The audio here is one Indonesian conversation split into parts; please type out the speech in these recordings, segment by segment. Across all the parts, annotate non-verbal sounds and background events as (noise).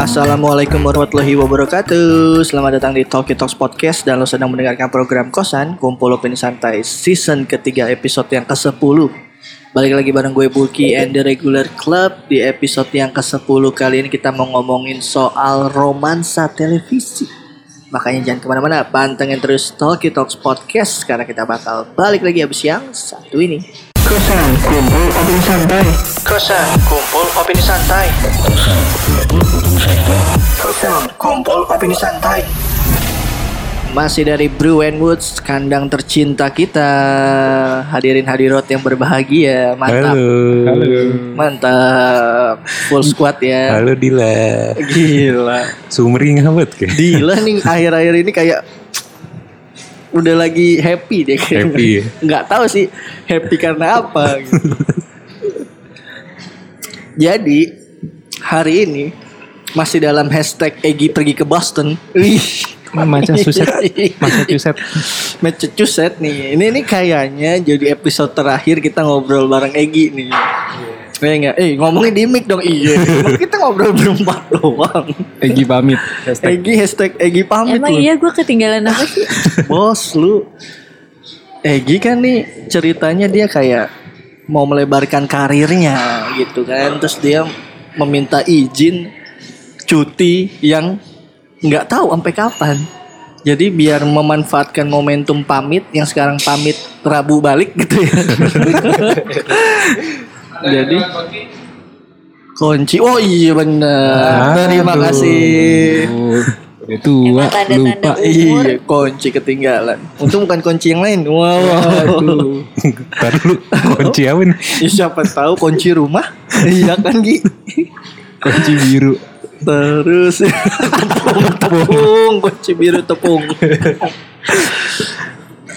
Assalamualaikum warahmatullahi wabarakatuh. Selamat datang di Talkie Talks Podcast. Dan lo sedang mendengarkan program Kosan Kumpul Opini Santai Season ketiga episode yang ke-10 Balik lagi bareng gue Bulky and the Regular Club. Di episode yang ke-10 kali ini kita mau ngomongin soal romansa televisi. Makanya jangan ke mana-mana Pantengin terus Talkie Talks Podcast Karena kita bakal balik lagi abis yang satu ini. Kosan Kumpul Opini Santai. Kosan Kumpul Opini Santai. Kosan Kumpul Opini Santai masih dari Brew and Woods, kandang tercinta kita. Hadirin hadirat yang berbahagia, mantap. Halo. Mantap. Full squad ya. Halo Dila. Gila. Sumring amat kayak. Dila nih akhir-akhir ini kayak udah lagi happy deh kayaknya. Happy ya? Nggak tahu sih happy karena apa gitu. Jadi hari ini masih dalam hashtag Egi pergi ke Boston. Wih. Massachusetts. (laughs) Massachusetts. Massachusetts nih. Ini nih kayaknya jadi episode terakhir kita ngobrol bareng Egi nih. Iya enggak? Eh ngomongin di mic dong iya. (laughs) Kita ngobrol berempat doang. Egi pamit. Hashtag. Egi hashtag Egi pamit Emang loh. iya gue ketinggalan apa sih? (laughs) Bos lu. Egi kan nih ceritanya dia kayak mau melebarkan karirnya gitu kan. Terus dia meminta izin cuti yang nggak tahu sampai kapan. Jadi biar memanfaatkan momentum pamit yang sekarang pamit Rabu balik gitu ya. (laughs) Jadi kunci. Oh iya benar. Terima kasih. Tua, tanda-tanda lupa. umur. Iya, kunci ketinggalan. Untung bukan kunci yang lain. Wow. Aduh. Ntar lu kunci apa nih? Ya, siapa tahu kunci rumah? (laughs) iya kan Gi? Kunci biru. Terus tepung, tepung, kunci biru tepung.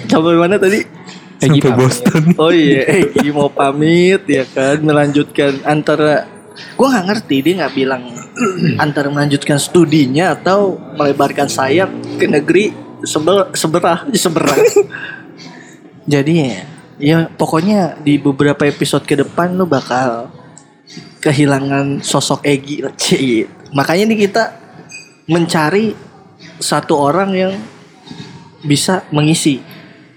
Sampai mana tadi? Egi Sampai pamit. Boston. Oh iya, Egi mau pamit ya kan, melanjutkan antara gue nggak ngerti dia nggak bilang antara melanjutkan studinya atau melebarkan sayap ke negeri sebel seberah seberang. Jadi ya, ya pokoknya di beberapa episode ke depan lu bakal kehilangan sosok Egi. Cih. Makanya nih kita mencari satu orang yang bisa mengisi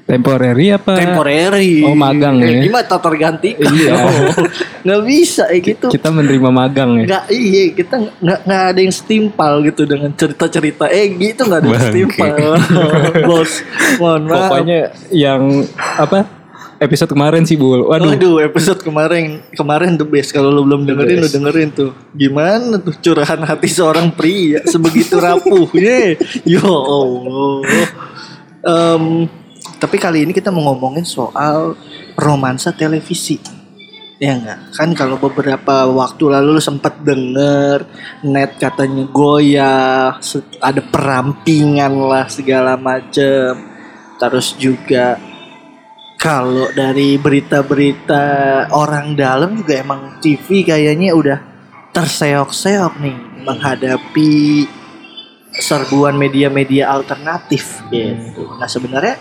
Temporary apa? temporary. Oh, magang ya. Gimana tak tergantikan? Iya. (laughs) nggak bisa eh gitu. Kita menerima magang ya. Nggak iya kita nggak nggak ada yang setimpal gitu dengan cerita-cerita eh gitu nggak ada yang setimpal. (laughs) Bos, mohon maaf. Pokoknya yang apa? Episode kemarin sih, Bul. Waduh. Waduh, episode kemarin kemarin the best. Kalau lu belum dengerin, lu best. dengerin tuh. Gimana tuh curahan hati seorang pria sebegitu rapuhnya? (laughs) Yo Allah. Em, tapi kali ini kita mau ngomongin soal romansa televisi. Ya enggak? Kan kalau beberapa waktu lalu lu sempat denger net katanya goyah, ada perampingan lah segala macem. Terus juga kalau dari berita-berita orang dalam juga emang TV kayaknya udah terseok-seok nih menghadapi serbuan media-media alternatif gitu. Nah sebenarnya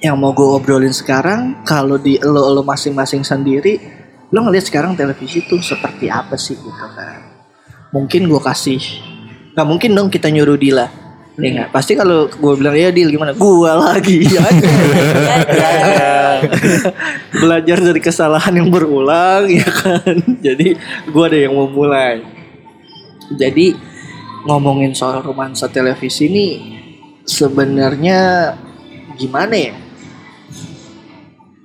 yang mau gue obrolin sekarang kalau di lo lo masing-masing sendiri lo ngelihat sekarang televisi tuh seperti apa sih gitu kan? Mungkin gue kasih nggak mungkin dong kita nyuruh Dila Ya nggak? Pasti kalau gue bilang ya Dil gimana? Gua lagi (laughs) ya. (laughs) Belajar dari kesalahan yang berulang ya kan. (laughs) Jadi gua ada yang mau mulai. Jadi ngomongin soal romansa televisi ini sebenarnya gimana ya?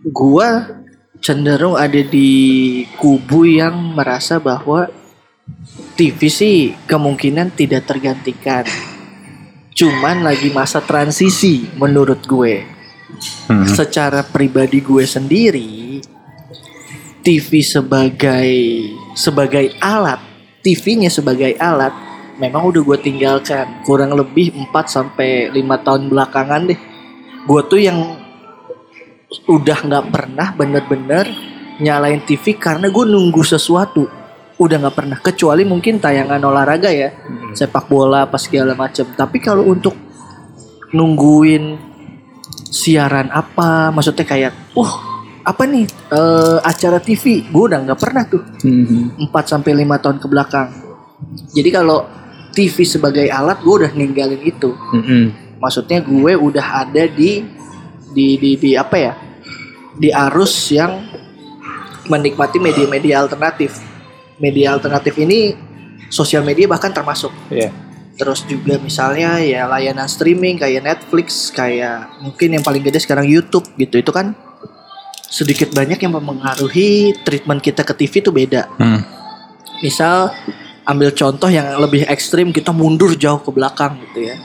Gua cenderung ada di kubu yang merasa bahwa TV sih kemungkinan tidak tergantikan. Cuman lagi masa transisi menurut gue. Hmm. Secara pribadi gue sendiri TV sebagai sebagai alat, TV-nya sebagai alat memang udah gue tinggalkan kurang lebih 4 sampai 5 tahun belakangan deh. Gue tuh yang udah nggak pernah bener-bener nyalain TV karena gue nunggu sesuatu udah nggak pernah kecuali mungkin tayangan olahraga ya sepak bola apa segala macam tapi kalau untuk nungguin siaran apa maksudnya kayak uh apa nih eh, acara TV gue udah nggak pernah tuh Mhm. 4 sampai 5 tahun ke belakang. Jadi kalau TV sebagai alat gue udah ninggalin itu. Mhm. Maksudnya gue udah ada di di di, di apa ya? Di arus yang menikmati media-media alternatif. Media alternatif ini sosial media bahkan termasuk. Iya. Terus juga misalnya ya layanan streaming kayak Netflix, kayak mungkin yang paling gede sekarang YouTube gitu. Itu kan sedikit banyak yang mempengaruhi treatment kita ke TV itu beda. Hmm. Misal ambil contoh yang lebih ekstrim kita mundur jauh ke belakang gitu ya.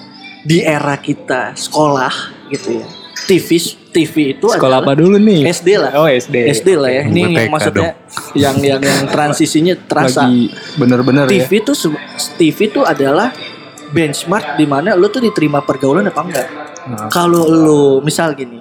Di era kita sekolah gitu ya. TV TV itu Sekolah apa adalah dulu nih? SD lah. Oh SD. SD lah ya. Ini yang maksudnya yang yang yang transisinya terasa. Lagi bener-bener ya. TV tuh se- TV tuh adalah benchmark di mana lu tuh diterima pergaulan apa enggak. Nah. Kalau lu misal gini,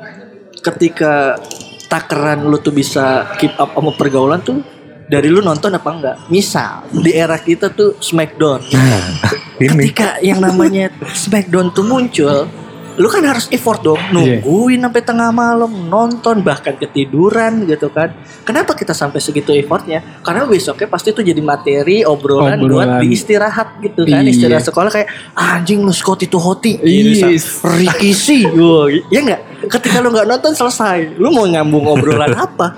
ketika takaran lu tuh bisa keep up sama pergaulan tuh dari lu nonton apa enggak. Misal di era kita tuh Smackdown. Nah, ini Ketika yang namanya Smackdown tuh muncul, lu kan harus effort dong Iya. nungguin sampai tengah malam nonton bahkan ketiduran gitu kan. Kenapa kita sampai segitu effortnya? Karena besoknya pasti tuh jadi materi obrolan, Obrolan. buat diistirahat gitu kan. Iya. Istirahat sekolah kayak anjing lu Scotty tuh hoti. Yes. Wah, ya enggak? Ketika lu nggak nonton selesai, lu mau nyambung obrolan (laughs) apa?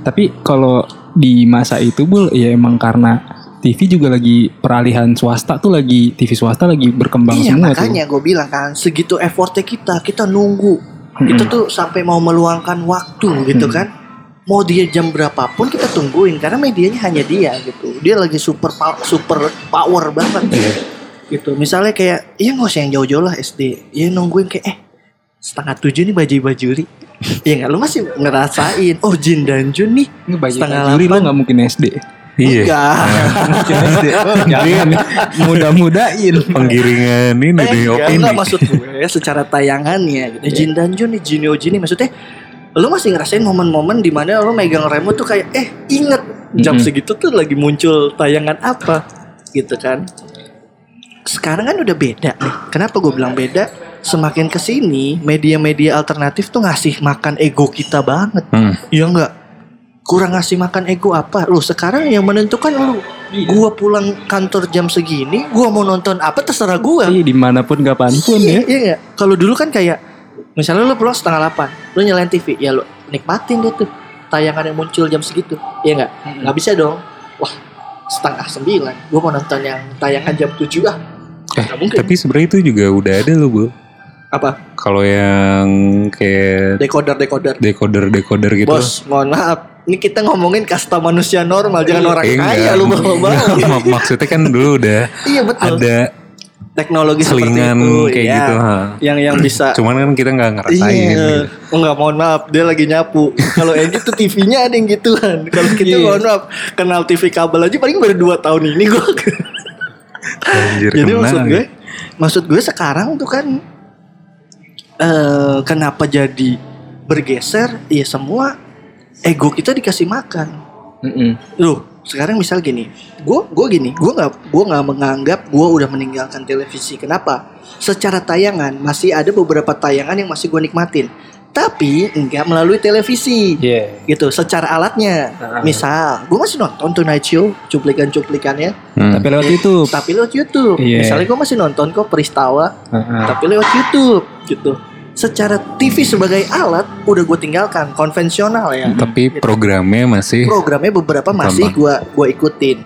Tapi kalau di masa itu bul ya emang karena TV juga lagi peralihan swasta tuh lagi TV swasta lagi berkembang iya semua makanya gue bilang kan segitu effortnya kita kita nunggu. Kita tuh sampai mau meluangkan waktu gitu Hmm. kan. Mau dia jam berapapun kita tungguin karena medianya hanya dia gitu. Dia lagi super pow- super power banget. Iya. gitu. Misalnya kayak ya nggak usah yang jauh-jauh lah SD ya nungguin kayak eh setengah tujuh nih baju bajuri ya nggak? Lu masih ngerasain oh Jin dan Jun nih Setengah juri lo nggak mungkin SD. Iya. enggak. Jangan mudah-mudahin. Penggiringan ini Eh, deh enggak, opini. enggak maksud gue secara tayangannya gitu. Jin dan Jun nih Jinio Jin maksudnya lu masih ngerasain momen-momen di mana lu megang remote tuh kayak eh inget jam Mm-mm. segitu tuh lagi muncul tayangan apa gitu kan. Sekarang kan udah beda nih. Kenapa gue bilang beda? Semakin ke sini media-media alternatif tuh ngasih makan ego kita banget. Hmm. Iya enggak? Kurang ngasih makan ego apa? Lu sekarang yang menentukan lu. Gua pulang kantor jam segini, gua mau nonton apa terserah gua. Iya di mana pun kapan pun Iya, ya. iya nggak? Kalau dulu kan kayak misalnya lu pulang setengah delapan, lu nyalain TV, ya lu nikmatin deh tuh tayangan yang muncul jam segitu, iya nggak? Nggak bisa dong. Wah setengah sembilan, gua mau nonton yang tayangan jam tujuh ah. Eh, Nggak mungkin. tapi sebenarnya itu juga udah ada loh, Bu. Apa? Kalau yang kayak Decoder decoder. decoder-decoder gitu. Bos, mohon maaf. Ini kita ngomongin kasta manusia normal, jangan orang Eh, kaya lu bawa-bawa. (laughs) Mak- Maksudnya kan dulu udah iya betul. ada Teknologi selingan seperti itu, kayak iya. gitu. ha. Yang yang (clears throat) bisa Cuman kan kita nggak ngerasain. Iya. gitu. Oh enggak mohon maaf dia lagi nyapu. Kalau yang gitu TV-nya ada yang gituan. Kalau kita Iya. mohon maaf kenal TV kabel aja paling baru 2 tahun ini gua. Anjir, Jadi kena maksud gue gitu. maksud gue sekarang tuh kan eh kenapa jadi bergeser ya semua ego kita dikasih makan. Mm-mm. Loh, sekarang misal gini, gue gue gini, gue nggak gue nggak menganggap gue udah meninggalkan televisi. Kenapa? Secara tayangan masih ada beberapa tayangan yang masih gue nikmatin, tapi enggak melalui televisi. Iya. Gitu, secara alatnya. Ah. Misal, gue masih nonton Tonight Show, cuplikan-cuplikannya, Hmm. Tapi lewat YouTube. tapi lewat YouTube. Iya. Misalnya gue masih nonton kok Peristawa, Heeh. tapi lewat YouTube, gitu. Secara TV sebagai alat udah gue tinggalkan konvensional ya Tapi programnya masih programnya beberapa masih Tambah. gua gua ikutin.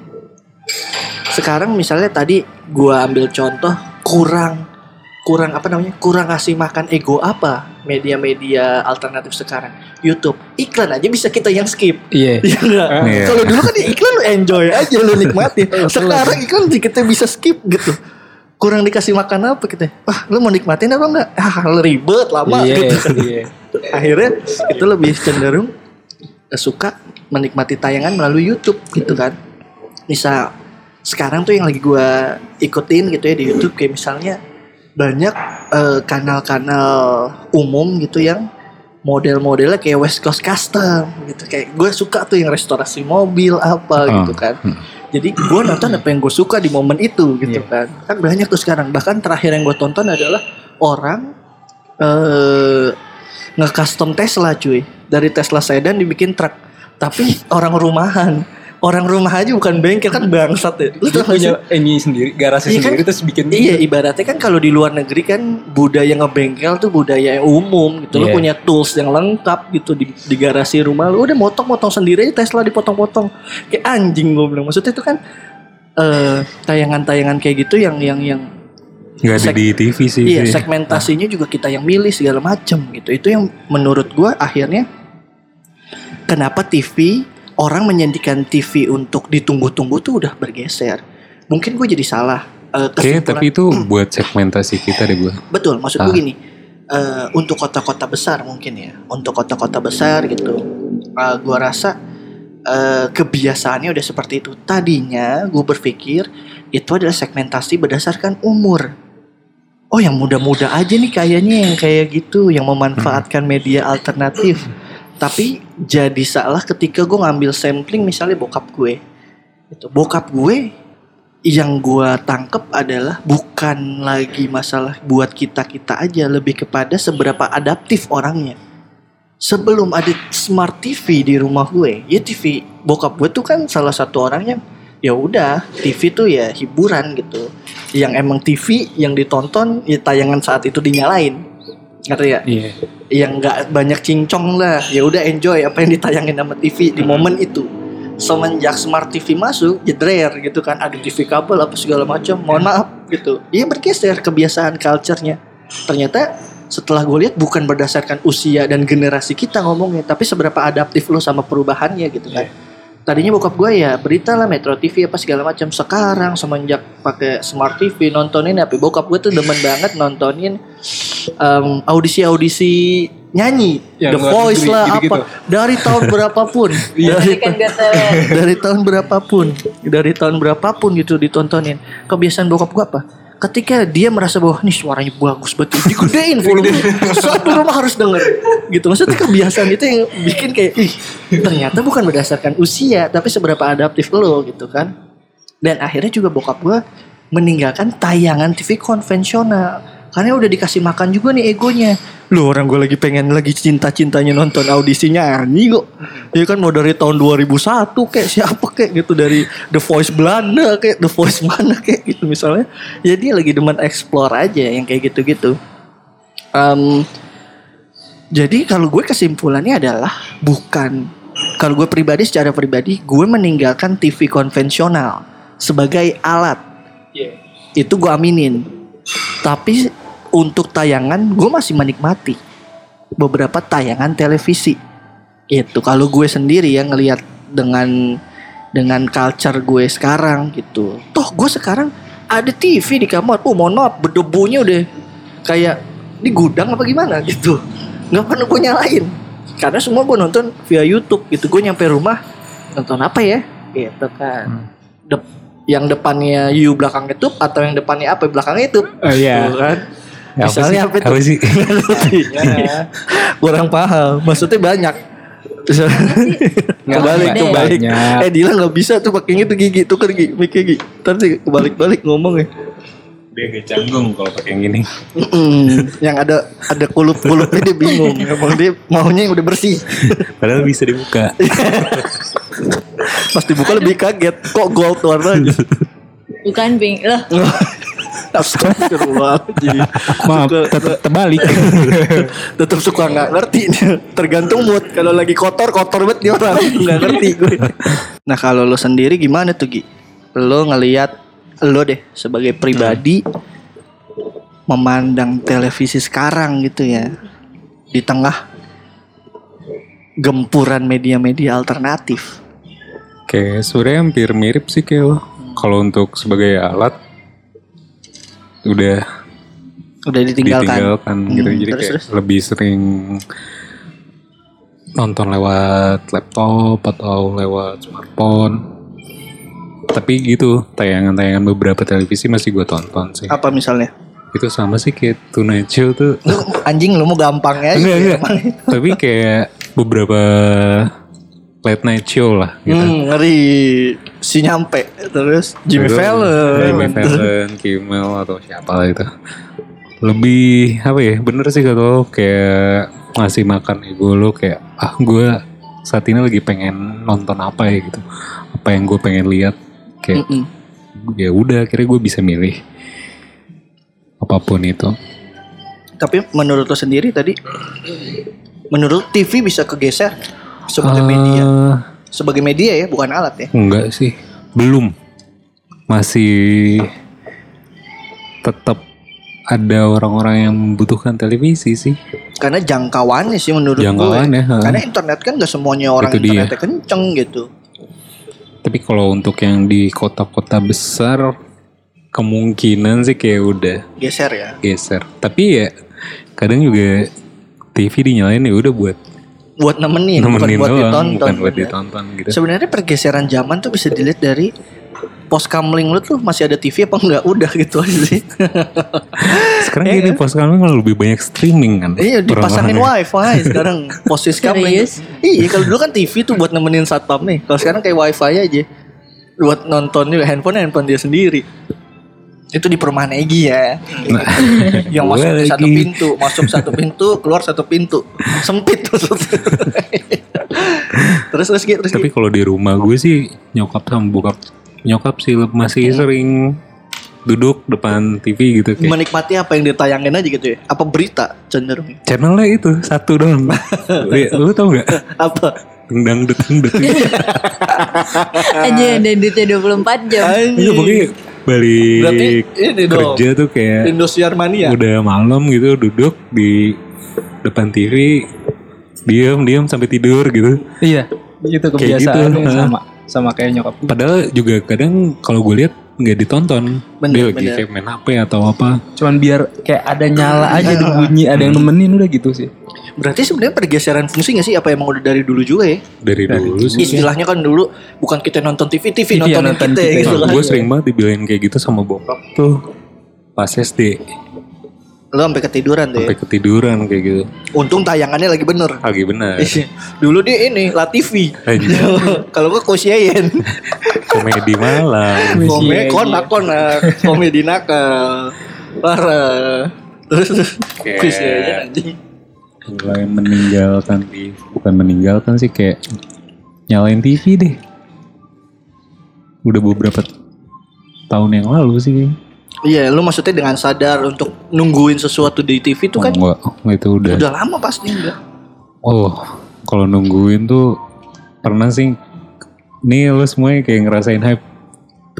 Sekarang misalnya tadi gua ambil contoh kurang kurang apa namanya? Kurang ngasih makan ego apa media-media alternatif sekarang? YouTube. Iklan aja bisa kita yang skip. Iya. (laughs) Iya enggak? Iya. Kalau dulu kan iklan lu enjoy aja lu nikmatin. (laughs) Sekarang iklan kita bisa skip gitu. Kurang dikasih makan apa kita? Wah, lu mau nikmatin apa enggak? (laughs) Ah, ribet lama Iya. gitu (laughs) Iya. (laughs) akhirnya itu lebih cenderung eh, suka menikmati tayangan melalui YouTube gitu kan misal sekarang tuh yang lagi gua ikutin gitu ya di YouTube kayak misalnya banyak eh, kanal-kanal umum gitu yang model-modelnya kayak West Coast Custom gitu kayak gue suka tuh yang restorasi mobil apa Oh. gitu kan jadi gue nonton apa yang gue suka di momen itu gitu kan. Kan banyak tuh sekarang. Bahkan terakhir yang gue tonton adalah orang eh nge-custom Tesla cuy. Dari Tesla sedan dibikin truk. Tapi orang rumahan orang rumah aja bukan bengkel kan bangsat ya lu sih? punya ini sendiri, garasi Iya kan? sendiri terus bikin Iya ibaratnya kan kalau di luar negeri kan budaya ngebengkel tuh budaya yang umum gitu. Lu Iya. punya tools yang lengkap gitu di, di garasi rumah lu udah motong-motong sendiri aja Tesla dipotong-potong. Kayak anjing gue bilang. Maksudnya itu kan eh tayangan-tayangan kayak gitu yang yang yang Nggak ada di TV sih. iya sih. segmentasinya juga kita yang milih segala macem gitu. Itu yang menurut gua akhirnya kenapa TV orang menyandikan TV untuk ditunggu-tunggu tuh udah bergeser. Mungkin gue jadi salah. eh, Oke, kesimpulan- tapi itu buat segmentasi kita deh gue. Betul, maksud gue Ah. gini. eh, untuk kota-kota besar mungkin ya, untuk kota-kota besar gitu, eh, gua rasa eh, kebiasaannya udah seperti itu. Tadinya gue berpikir itu adalah segmentasi berdasarkan umur. Oh, yang muda-muda aja nih kayaknya yang kayak gitu, yang memanfaatkan media alternatif. Tapi jadi salah ketika gue ngambil sampling misalnya bokap gue. Itu bokap gue yang gua tangkep adalah bukan lagi masalah buat kita-kita aja lebih kepada seberapa adaptif orangnya. Sebelum ada smart TV di rumah gue, ya TV bokap gue tuh kan salah satu orangnya ya udah TV tuh ya hiburan gitu. Yang emang TV yang ditonton ya tayangan saat itu dinyalain. Ngerti ya? Iya. yang nggak banyak cincong lah. Ya udah enjoy apa yang ditayangin sama TV di momen itu. Semenjak smart TV masuk jedrer gitu kan. Ada TV kabel apa segala macam. Mohon maaf gitu. Dia bergeser kebiasaan culture-nya. Ternyata setelah gue lihat bukan berdasarkan usia dan generasi kita ngomongnya tapi seberapa adaptif lo sama perubahannya gitu kan tadinya bokap gue ya berita lah Metro TV apa segala macam. Sekarang semenjak pakai smart TV nontonin apa bokap gue tuh demen banget nontonin em, audisi-audisi nyanyi. Yang The Voice negeri, lah gitu-gitu. apa. Dari tahun (laughs) berapapun. Dari, Ikan gatel. dari tahun berapapun. Dari tahun berapapun gitu ditontonin. Kebiasaan bokap gue apa ketika dia merasa bahwa nih suaranya bagus betul digedein volume satu rumah harus denger gitu. Maksudnya kebiasaan itu yang bikin kayak ih ternyata bukan berdasarkan usia tapi seberapa adaptif lo gitu kan. Dan akhirnya juga bokap gue meninggalkan tayangan TV konvensional karena udah dikasih makan juga nih egonya. Loh orang gue lagi pengen lagi cinta-cintanya nonton audisinya nyanyi kok. Ya kan mau dari tahun 2001 kayak siapa kayak gitu Dari The Voice Belanda kayak The Voice mana kayak gitu misalnya. Ya dia lagi demen explore aja yang kayak gitu-gitu. Em, Jadi kalau gue kesimpulannya adalah bukan. Kalau gue pribadi secara pribadi gue meninggalkan TV konvensional Sebagai alat. Iya. itu gue aminin. Tapi untuk tayangan gue masih menikmati beberapa tayangan televisi. Itu kalau gue sendiri ya ngelihat dengan dengan culture gue sekarang gitu. Toh gue sekarang ada TV di kamar. Oh mohon maaf berdebunya udah kayak di gudang apa gimana gitu. Nggak pernah gue nyalain. Karena semua gue nonton via YouTube gitu. Gue nyampe rumah nonton apa ya? Gitu kan. Dep- yang depannya you belakang YouTube atau yang depannya apa belakang YouTube. Oh, iya. Tuh kan Ya, misalnya apa, apa sih? itu Apa sih? (laughs) Kurang paham maksudnya banyak (laughs) kebalik ya? kebalik eh Dila nggak bisa tuh pakai itu gigi tuker gigi mikir gigi ntar sih kebalik balik ngomong ya Dia agak canggung kalau pakai yang gini. Mm-mm. yang ada ada kulup kulupnya dia bingung (laughs) emang dia maunya yang udah bersih Padahal bisa dibuka. pas dibuka lebih kaget kok gold warnanya Bukan pink. Loh, Astagfirullahaladzim Maaf, Suka- tetap terbalik. (laughs) tetap suka nggak ngerti. (laughs) Tergantung mood. Kalau lagi kotor kotor banget dia orang. (laughs) Nggak ngerti gue. Nah kalau lo sendiri gimana tuh Gi? Lo ngelihat lo deh sebagai pribadi memandang televisi sekarang gitu ya di tengah gempuran media-media alternatif. Oke, sebenarnya hampir mirip sih kayak lo. Kalau untuk sebagai alat udah udah ditinggalkan, ditinggalkan gitu. Hmm, Jadi terus, kayak terus. lebih sering nonton lewat laptop atau lewat smartphone. Tapi gitu, tayangan-tayangan beberapa televisi masih gue tonton sih. apa misalnya itu sama sih kayak Tonight Show tuh Lu anjing lu mau gampang ya. enggak enggak tapi kayak beberapa late night show lah gitu Hmm, ngeri si nyampe terus Jimmy Itu- Fallon. Jimmy Fallon, Kimmel atau siapa lah itu. Lebih apa ya? Bener sih kata lo kayak ngasih makan ego lo kayak ah gue saat ini lagi pengen nonton apa ya gitu. Apa yang gue pengen lihat kayak Mm-mm. ya udah akhirnya gue bisa milih apa pun itu. Tapi menurut lo sendiri tadi menurut TV bisa kegeser sebagai Eh, media. Sebagai media ya, bukan alat ya. Enggak sih, belum. Masih tetap ada orang-orang yang membutuhkan televisi sih. Karena jangkauannya sih menurut Jangkauannya, gue. ha. Karena internet kan gak semuanya orang Itu dia. internetnya kenceng gitu. Tapi kalau untuk yang di kota-kota besar kemungkinan sih kayak udah Geser ya. geser. Tapi ya kadang juga TV dinyalain ya udah buat Buat nemenin, nemenin bukan buat doang, ditonton. bukan buat Ya. ditonton gitu. Sebenarnya pergeseran zaman tuh bisa dilihat dari pos kamling lu tuh masih ada TV apa enggak udah gitu aja sih. (laughs) Sekarang gini pos kami kalau lebih banyak streaming kan. iya dipasangin wifi (laughs) sekarang posisi kamling. Iya kalau dulu kan TV tuh buat nemenin satpam nih. Kalau sekarang kayak wifi aja buat nonton juga handphone handphone dia sendiri. Itu di perumahan Egi ya. (laughs) yang masuk di satu lagi. pintu, masuk satu pintu, keluar satu pintu. Sempit maksudnya. (laughs) terus terus gitu, terus Tapi kalau di rumah gue sih nyokap sama bokap nyokap sih masih Hmm. sering duduk depan TV gitu kayak menikmati apa yang ditayangin aja gitu ya. Apa berita cenderung? channelnya itu satu doang. Li- (laughs) Lu tau gak? Apa? Dangdut dangdut. Aja ada duitnya 24 jam. Iya pokoknya balik Berarti ini dong. kerja tuh kayak Indosiar Mania. udah malam gitu duduk di depan TV diam diam sampai tidur gitu. Iya, itu Kayak kebiasaan gitu, ha. sama sama kayak nyokap. Padahal juga kadang kalau gue lihat nggak ditonton. Bener, Dia lagi bener. kayak main HP atau apa. Cuman biar kayak ada nyala aja ada bunyi, ada yang nemenin udah gitu sih. Berarti sebenarnya pergeseran fungsi gak sih? Apa emang udah dari dulu juga ya? Dari dulu sih. Istilahnya kan dulu bukan kita nonton TV, TV, TV yang nontonin nonton kita, kita. gitu Nah, kan. gue sering banget dibilangin kayak gitu sama bokap tuh pas SD Lo sampai ketiduran tuh ya. sampai ketiduran kayak gitu Untung tayangannya lagi bener. lagi benar dulu dia ini La TV. Anjir. Kalau gua Kosyeyen. (laughs) komedi malam Komedi konak konak, komedi nakal. Parah. Terus terus Kosyeyen anjing. mulai meninggalkan TV bukan meninggalkan sih kayak nyalain TV deh udah beberapa tahun yang lalu sih Iya, lu maksudnya dengan sadar untuk nungguin sesuatu di TV itu oh, kan enggak itu udah udah lama pasti enggak. oh kalau nungguin tuh pernah sih nih lo semuanya kayak ngerasain hype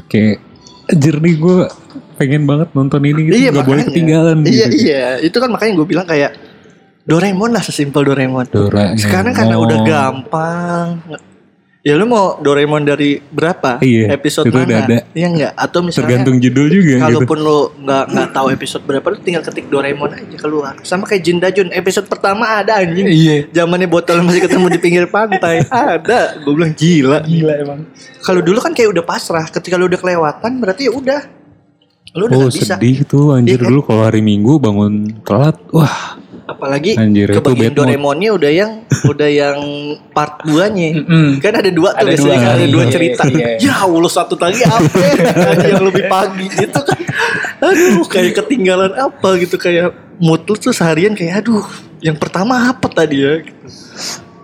kayak anjir nih gue pengen banget nonton ini gitu nggak boleh ketinggalan Iya gitu. iya, itu kan makanya gue bilang kayak Doraemon lah sesimpel Doraemon. Doraemon. Sekarang karena udah gampang. Ya lu mau Doraemon dari berapa? Iya, episode itu mana? udah ada. Iya enggak? Atau misalnya tergantung judul juga gitu Kalaupun lu nggak nggak tahu episode berapa, lu tinggal ketik Doraemon aja keluar. Sama kayak Jin Dajun, episode pertama ada anjing. Iya. Zamannya botol masih ketemu di pinggir pantai, ada. Gue bilang gila. Gila emang. Kalau dulu kan kayak udah pasrah, ketika lu udah kelewatan berarti ya udah. Lu udah Oh nggak bisa. sedih tuh anjir kan? dulu kalau hari Minggu bangun telat wah Apalagi Anjir, itu kebagian. Doraemonnya udah yang (laughs) udah yang part 2-nya. Mm-mm. Kan ada dua tuh Ada biasanya dua, kan ada dua iya, cerita. iya. Ya Allah satu lagi apa ya? yang lebih pagi gitu kan. Aduh kayak ketinggalan apa gitu kayak mood lu tuh seharian kayak aduh yang pertama apa tadi ya gitu.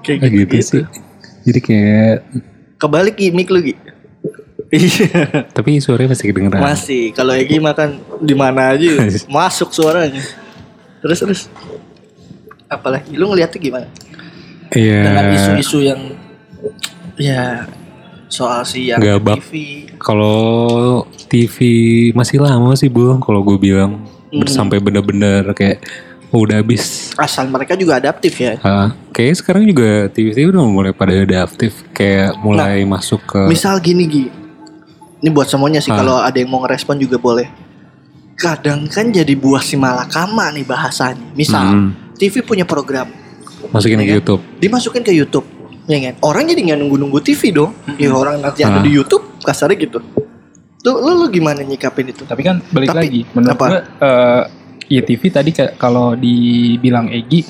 Kayak kayak gitu, gitu, sih jadi kayak Kebalik Gi, mic lu Gi. Iya. tapi suaranya masih kedengeran Masih kalau Egi makan di mana aja (laughs) masuk suaranya. Terus terus apalagi lu ngeliatnya gimana? Iya Dengan isu-isu yang ya soal si yang Gabak. TV. kalau TV masih lama sih bu kalau gue bilang Hmm. sampai bener-bener kayak udah habis Asal mereka juga adaptif ya. Kayak sekarang juga TV-TV udah mulai pada adaptif kayak mulai masuk ke Misal gini Gi. Ini buat semuanya sih Ah. kalau ada yang mau ngerespon juga boleh. Kadang kan jadi buah si malakama nih bahasanya. Misal Hmm. TV punya program masukin ke Iya. YouTube dimasukin ke YouTube ya kan orang jadi nggak nunggu-nunggu TV dong ya orang nanti ada Ah. di YouTube kasarnya gitu tuh lu, lu gimana nyikapin itu Tapi kan balik Tapi, lagi menurut apa? gue eh, ya TV tadi kalau dibilang Egi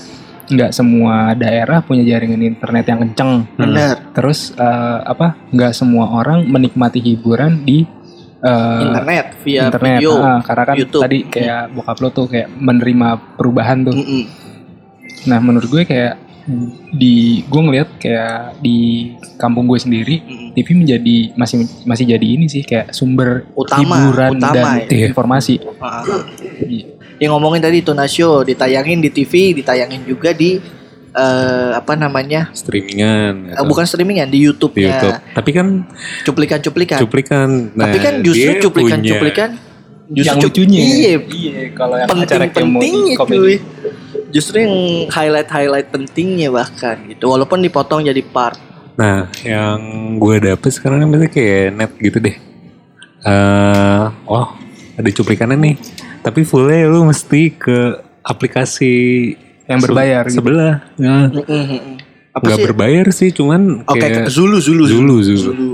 nggak semua daerah punya jaringan internet yang kenceng. Bener. Terus eh, apa? Nggak semua orang menikmati hiburan di eh, Internet via internet. video. Ah, karena kan YouTube. tadi kayak bokap lo tuh kayak menerima perubahan tuh. Mm-mm. Nah menurut gue kayak di gue ngeliat kayak di kampung gue sendiri. TV menjadi masih masih jadi ini sih kayak sumber Utama, hiburan utama dan ya. informasi. Ah. Yang ngomongin tadi Tuna Show ditayangin di TV, ditayangin juga di eh, apa namanya? streamingan gitu. bukan streamingan di di YouTube-nya. YouTube. Tapi kan Cuplikan-cuplikan. cuplikan. Tapi nah, kan justru cuplikan-cuplikan justru yang lucunya. Iya, Iya, kalau yang acara kayak penting-pentingnya komedi. Justru yang highlight-highlight pentingnya bahkan gitu. Walaupun dipotong jadi part. Nah, yang gue dapet sekarang kan biasanya kayak net gitu deh. eh oh, ada cuplikannya nih. Tapi fullnya lu mesti ke aplikasi Yang berbayar se- gitu. sebelah. Nah, Apa nggak sih? berbayar sih, cuman Oke, kayak Zulu, Zulu, Zulu, Zulu.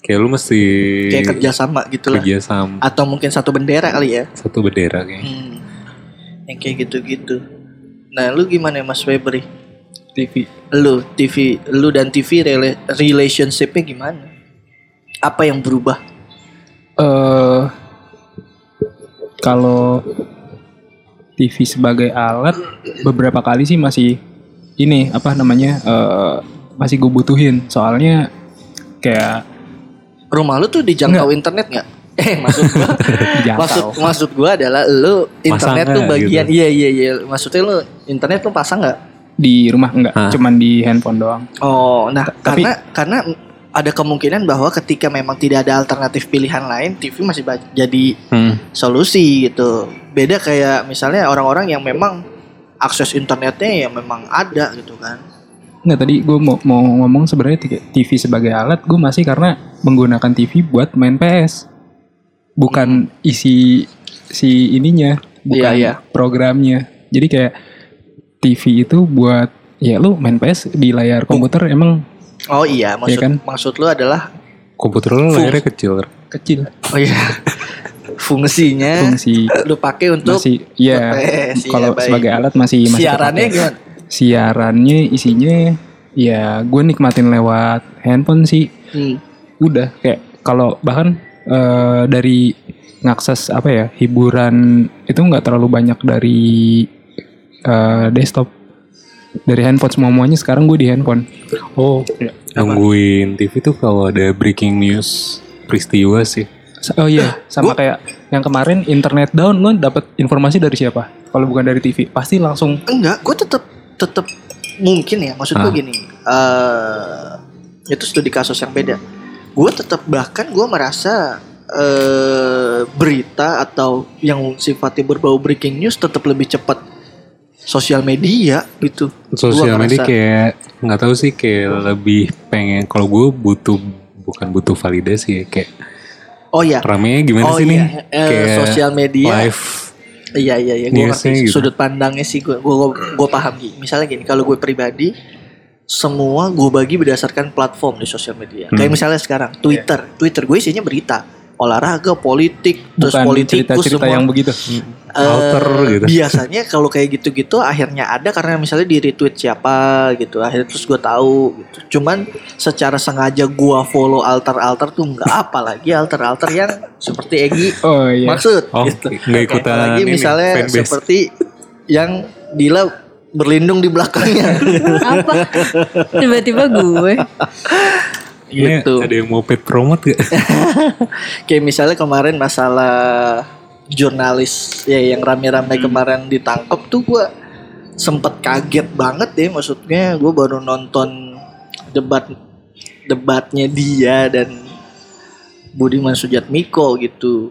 kayak lu mesti Kayak kerja sama gitu lah. kerja sama Atau mungkin satu bendera kali ya. satu bendera kayak. Hmm. Yang kayak gitu-gitu. Nah, lu gimana Mas Febri? TV. Lu TV, lu dan TV rela- relationship-nya gimana? Apa yang berubah? eh kalau TV sebagai alat beberapa kali sih masih ini apa namanya eh masih gue butuhin soalnya kayak Rumah lu tuh dijangkau internet nggak? (laughs) Eh maksud gua (laughs) maksud maksud gua adalah lu internet Pasang tuh bagian gitu? iya iya iya maksudnya lu internet lu pasang nggak? di rumah enggak Ah. cuman di handphone doang Oh nah Tapi- karena karena ada kemungkinan bahwa ketika memang tidak ada alternatif pilihan lain TV masih jadi Hmm. solusi gitu. Beda kayak misalnya orang-orang yang memang akses internetnya ya memang ada gitu kan. Nggak tadi gue mau, mau ngomong sebenarnya TV sebagai alat gue masih karena menggunakan TV buat main PS bukan isi si ininya bukan Iya, iya. programnya jadi kayak TV itu buat ya lu main PS di layar komputer emang Oh iya maksud Iya kan? maksud lu adalah Komputer lu layarnya kecil. kecil oh iya (laughs) fungsinya fungsi lu pakai untuk masih ya iya, kalau baik. sebagai alat masih masih siarannya kepake. gimana? siarannya isinya ya gue nikmatin lewat handphone sih Hmm. udah kayak kalau bahkan eh, dari ngakses apa ya hiburan itu nggak terlalu banyak dari eh, desktop dari handphone semua semuanya sekarang gue di handphone Oh, Iya. nungguin TV tuh kalau ada breaking news peristiwa sih. Oh iya (gasps) sama kayak yang kemarin internet down lo dapat informasi dari siapa kalau bukan dari TV pasti langsung Enggak, gue tetap tetap mungkin ya. Maksud gue Ah. gini, eh itu studi kasus yang beda. Gue tetap bahkan gue merasa eh berita atau yang sifatnya berbau breaking news tetap lebih cepat sosial media gitu. Sosial media kayak nggak tahu sih kayak lebih pengen kalau gue butuh bukan butuh validasi ya kayak Oh iya. ramenya gimana oh sih iya, nih eh, kayak sosial media. live Iya iya iya, gue gitu. sudut pandangnya sih gue gue gue paham Gi. Misalnya gini, kalau gue pribadi semua gue bagi berdasarkan platform di sosial media. Hmm. Kayak misalnya sekarang Twitter, Twitter gue isinya berita, olahraga, politik, terus bukan politikus cerita-cerita semua. yang begitu Eh, alter gitu. Biasanya kalau kayak gitu-gitu akhirnya ada karena misalnya di retweet siapa gitu. Akhirnya terus gue tahu gitu. Cuman secara sengaja gue follow alter-alter tuh nggak apalagi alter-alter yang seperti Egi oh iya maksud Oh, gitu. nggak ikutan Apalagi ini, misalnya fanbase. seperti yang Dila berlindung di belakangnya Apa? Tiba-tiba gue. Ini gitu. ada yang mau paid promote gak? (laughs) Kayak misalnya kemarin masalah jurnalis ya yang rame-rame Hmm. kemarin ditangkap tuh gua sempet kaget banget deh maksudnya gue baru nonton debat debatnya dia dan Budiman Sujatmiko gitu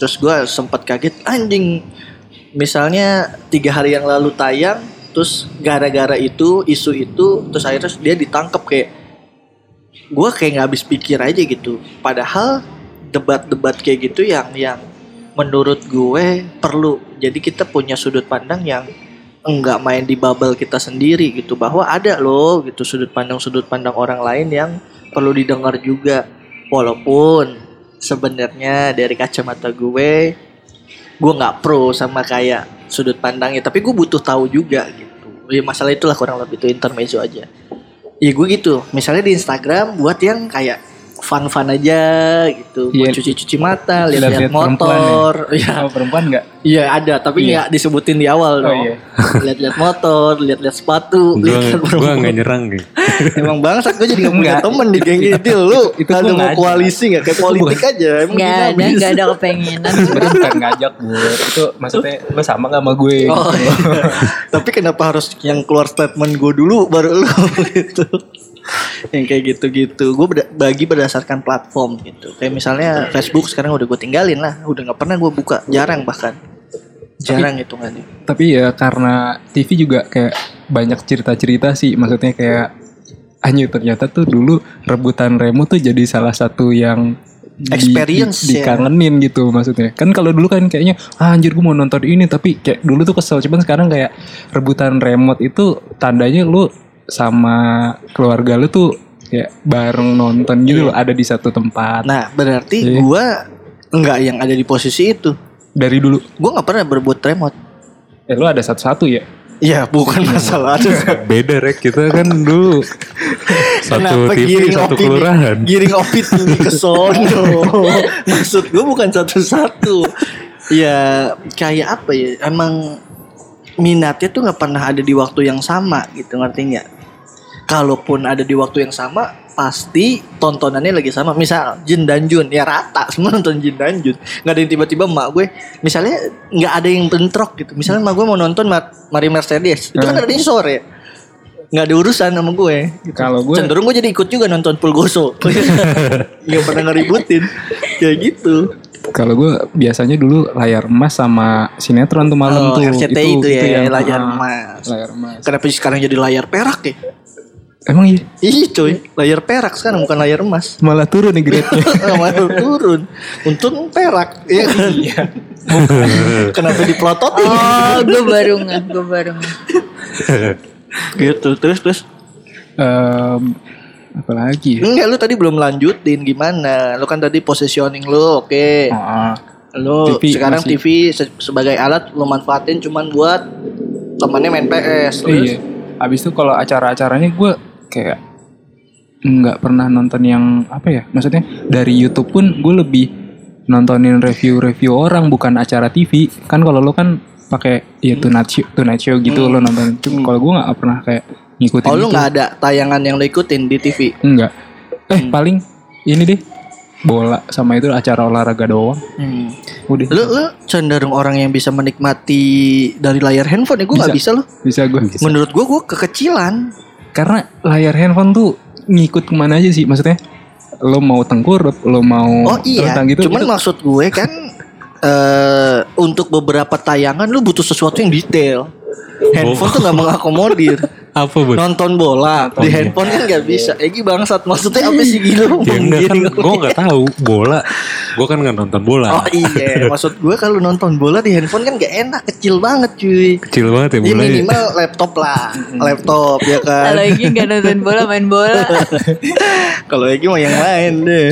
terus gua sempet kaget anjing misalnya tiga hari yang lalu tayang terus gara-gara itu isu itu terus akhirnya dia ditangkap kayak gue kayak nggak habis pikir aja gitu. Padahal debat-debat kayak gitu yang yang menurut gue perlu. Jadi kita punya sudut pandang yang enggak main di bubble kita sendiri gitu. Bahwa ada loh gitu sudut pandang sudut pandang orang lain yang perlu didengar juga. Walaupun sebenarnya dari kacamata gue gue nggak pro sama kayak sudut pandangnya tapi gue butuh tahu juga gitu. Ya masalah itulah kurang lebih itu intermezzo aja. Ya gue gitu. Misalnya di Instagram buat yang kayak fun-fun aja gitu Iya. buat cuci-cuci mata Lihat-lihat motor ya Oh, perempuan nggak? Iya ada, tapi Iya. nggak disebutin di awal Oh, dong. iya. (laughs) Lihat-lihat motor, lihat-lihat sepatu, Gue perempuan. nggak nyerang gitu. (laughs) Emang bangsat gue jadi gak punya Enggak. temen di geng itu lu. Itu ada mau koalisi gak? Kayak politik aja. Emang Nggak ada, nggak ada kepengenan. (laughs) Sebenarnya bukan ngajak gue. Itu maksudnya lo sama gak sama gue? Oh, gitu. iya. Tapi kenapa harus yang keluar statement gue dulu baru lu gitu. (laughs) yang kayak gitu-gitu. Gue bagi berdasarkan platform gitu. Kayak misalnya Facebook sekarang udah gue tinggalin lah. Udah nggak pernah gue buka. Jarang bahkan. Jarang hitungannya. Tapi ya karena TV juga kayak banyak cerita-cerita sih. Maksudnya kayak anjir ternyata tuh dulu rebutan remote tuh jadi salah satu yang di- Experience di, ya. dikangenin gitu maksudnya kan kalau dulu kan kayaknya ah, anjir gue mau nonton ini tapi kayak dulu tuh kesel cuman sekarang kayak rebutan remote itu tandanya lu sama keluarga lu tuh kayak bareng nonton gitu loh ada di satu tempat Nah berarti Iya. gue nggak yang ada di posisi itu. dari dulu Gue nggak pernah berbuat remote. eh lu ada satu-satu ya Iya bukan masalah itu. (laughs) Beda rek kita kan dulu (laughs) satu TV satu opini- kelurahan. giring opit ini (laughs) ke sono. Maksud gue bukan satu-satu. Ya kayak apa ya? Emang minatnya tuh nggak pernah ada di waktu yang sama gitu ngerti nggak? Kalaupun ada di waktu yang sama, pasti tontonannya lagi sama. Misal Jin dan Jun ya rata (laughs) semua nonton Jin dan Jun. Nggak ada yang tiba-tiba emak gue, misalnya nggak ada yang bentrok gitu. Misalnya emak gue mau nonton Ma- Mari Mercedes, itu kan Hmm. adanya sore. Nggak ada urusan sama gue. gitu. Kalau gue- cenderung gue jadi ikut juga nonton Pulgoso. (laughs) Nggak pernah ngeributin kayak gitu. Kalau gue biasanya dulu layar emas sama sinetron tuh malam Oh, tuh. RCTI itu ya, layar ah, emas. Layar emas. Kenapa sekarang jadi layar perak ya? Emang iya? Ih coy, layar perak sekarang bukan layar emas. Malah turun nih grade-nya. (laughs) Malah turun. Untung perak. Iya kan? (laughs) Kenapa dipelototin? Oh, gue baru nggak, gue baru gitu. Terus terus. Em, apa lagi ya? Enggak lu tadi belum lanjutin gimana? Lu kan tadi positioning lu oke. Oh, Lu TV sekarang masih- TV se- sebagai alat lu manfaatin cuman buat temannya main PS. Terus iya. Abis itu kalau acara-acaranya gue kayak nggak pernah nonton yang apa ya? Maksudnya dari YouTube pun gue lebih nontonin review-review orang bukan acara TV. Kan kalau lo kan pakai ya Tonight Show, Tonight Show gitu lo nonton. Cuma kalau gue nggak pernah kayak ngikutin Oh itu. nggak ada tayangan yang lu ikutin di TV? Enggak. Eh paling ini deh bola sama itu acara olahraga doang. Hmm. Udah. Lu lu cenderung orang yang bisa menikmati dari layar handphone ya gue nggak bisa loh. Bisa gue. Menurut gue gue kekecilan. Karena layar handphone tuh ngikut ke mana aja sih maksudnya. Lo mau tengkurap, lo mau Oh iya. tentang gitu. Cuman itu- maksud gue kan eh untuk beberapa tayangan lu butuh sesuatu yang detail. Handphone tuh nggak mengakomodir. Apa buat? Nonton bola di iya. handphone kan nggak bisa. Egi bangsat maksudnya apa sih gitu? Ya enggak kan gue nggak tahu bola. Gue kan nggak nonton bola. Oh iya, maksud gue kalau nonton bola di handphone kan gak enak, kecil banget cuy. Kecil banget ya Ya bola. ya. minimal laptop lah, laptop ya kan. Kalau lagi nggak nonton bola, main bola. (laughs) Kalau Egi mau yang lain deh.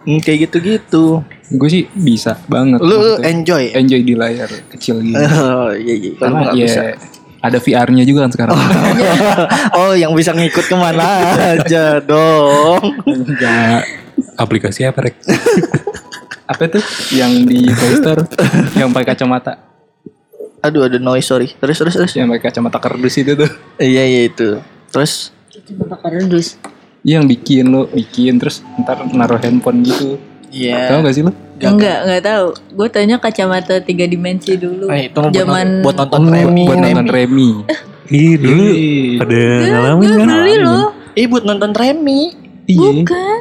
Hmm, kayak gitu-gitu. gue sih bisa banget. Lu, lu maksudnya. enjoy. enjoy di layar kecil gitu. (laughs) Oh iya iya. Kalau Karena nggak ya bisa. Ada VR-nya juga kan sekarang. oh yang bisa ngikut ke mana aja dong. Enggak. Aplikasi apa rek? Apa tuh yang di Play Store yang pakai kacamata? Aduh ada noise sorry. Terus terus terus. Yang pakai kacamata kardus itu tuh. Iya iya itu. Terus Bakar redus. Iya, Yang bikin lo bikin terus ntar naruh handphone gitu. iya. Tahu gak sih lo? Enggak, enggak tahu. Gue tanya kacamata tiga dimensi dulu. Nah, itu Zaman buat nonton Oh, Remi. buat nonton Remi. (laughs) Ih dulu Ih. pada ngalamin kan? beli loh. Eh buat nonton Remi. Iya. Bukan.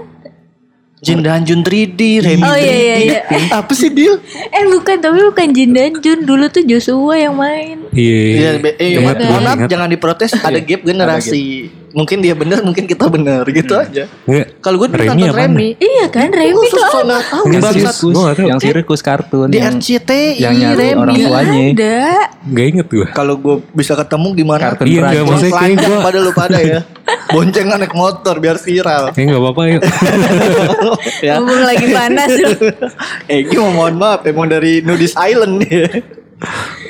Jin dan Jun 3D, Remi Oh, 3D. iya, iya, iya. (laughs) Apa sih Dil? Eh bukan, tapi bukan Jin dan Jun. Dulu tuh Joshua yang main. Iya. Iya, eh, gua maaf, ingat. jangan diprotes. Ada gap generasi. Mungkin dia benar, mungkin kita benar, gitu aja. Enggak. Kalau gue dulu Remi nonton? Remi, Iya kan, Remy gue tuh nggak tahu Yang sirkus. Yang sirkus kartun Di yang RCTI, yang nyari Remi. orang tuanya. ada. Gak inget gue. Kalau gue bisa ketemu gimana? Kartun Iya, nggak, maksudnya kayak gua- pada lu pada ya. Boncengan naik motor biar viral. Ya nggak apa-apa yuk. (laughs) ya. Mumpung lagi panas. Eh, gue mohon maaf, emang dari Nudist Island nih.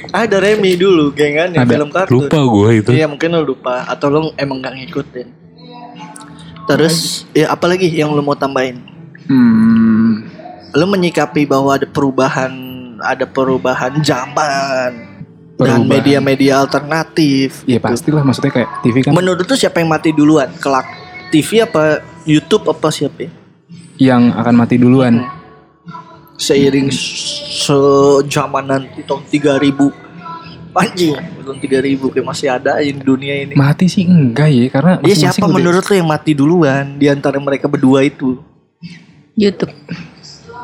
Ada Remy dulu gengannya Ada. film kartun. Lupa gue itu. Iya mungkin lo lupa atau lo emang gak ngikutin. Terus ya apalagi yang lo mau tambahin? Hmm, Lo menyikapi bahwa ada perubahan ada perubahan zaman dan Perubahan. media-media alternatif. ya pastilah maksudnya kayak TV kan Menurut tuh siapa yang mati duluan? Kelak TV apa YouTube apa siapa? ya? yang akan mati duluan. Seiring sejaman nanti tahun 3000 Anjing, tahun 3000 kayak masih ada di dunia ini. Mati sih enggak ya karena masing-masing siapa udah- menurut lo yang mati duluan di antara mereka berdua itu? YouTube.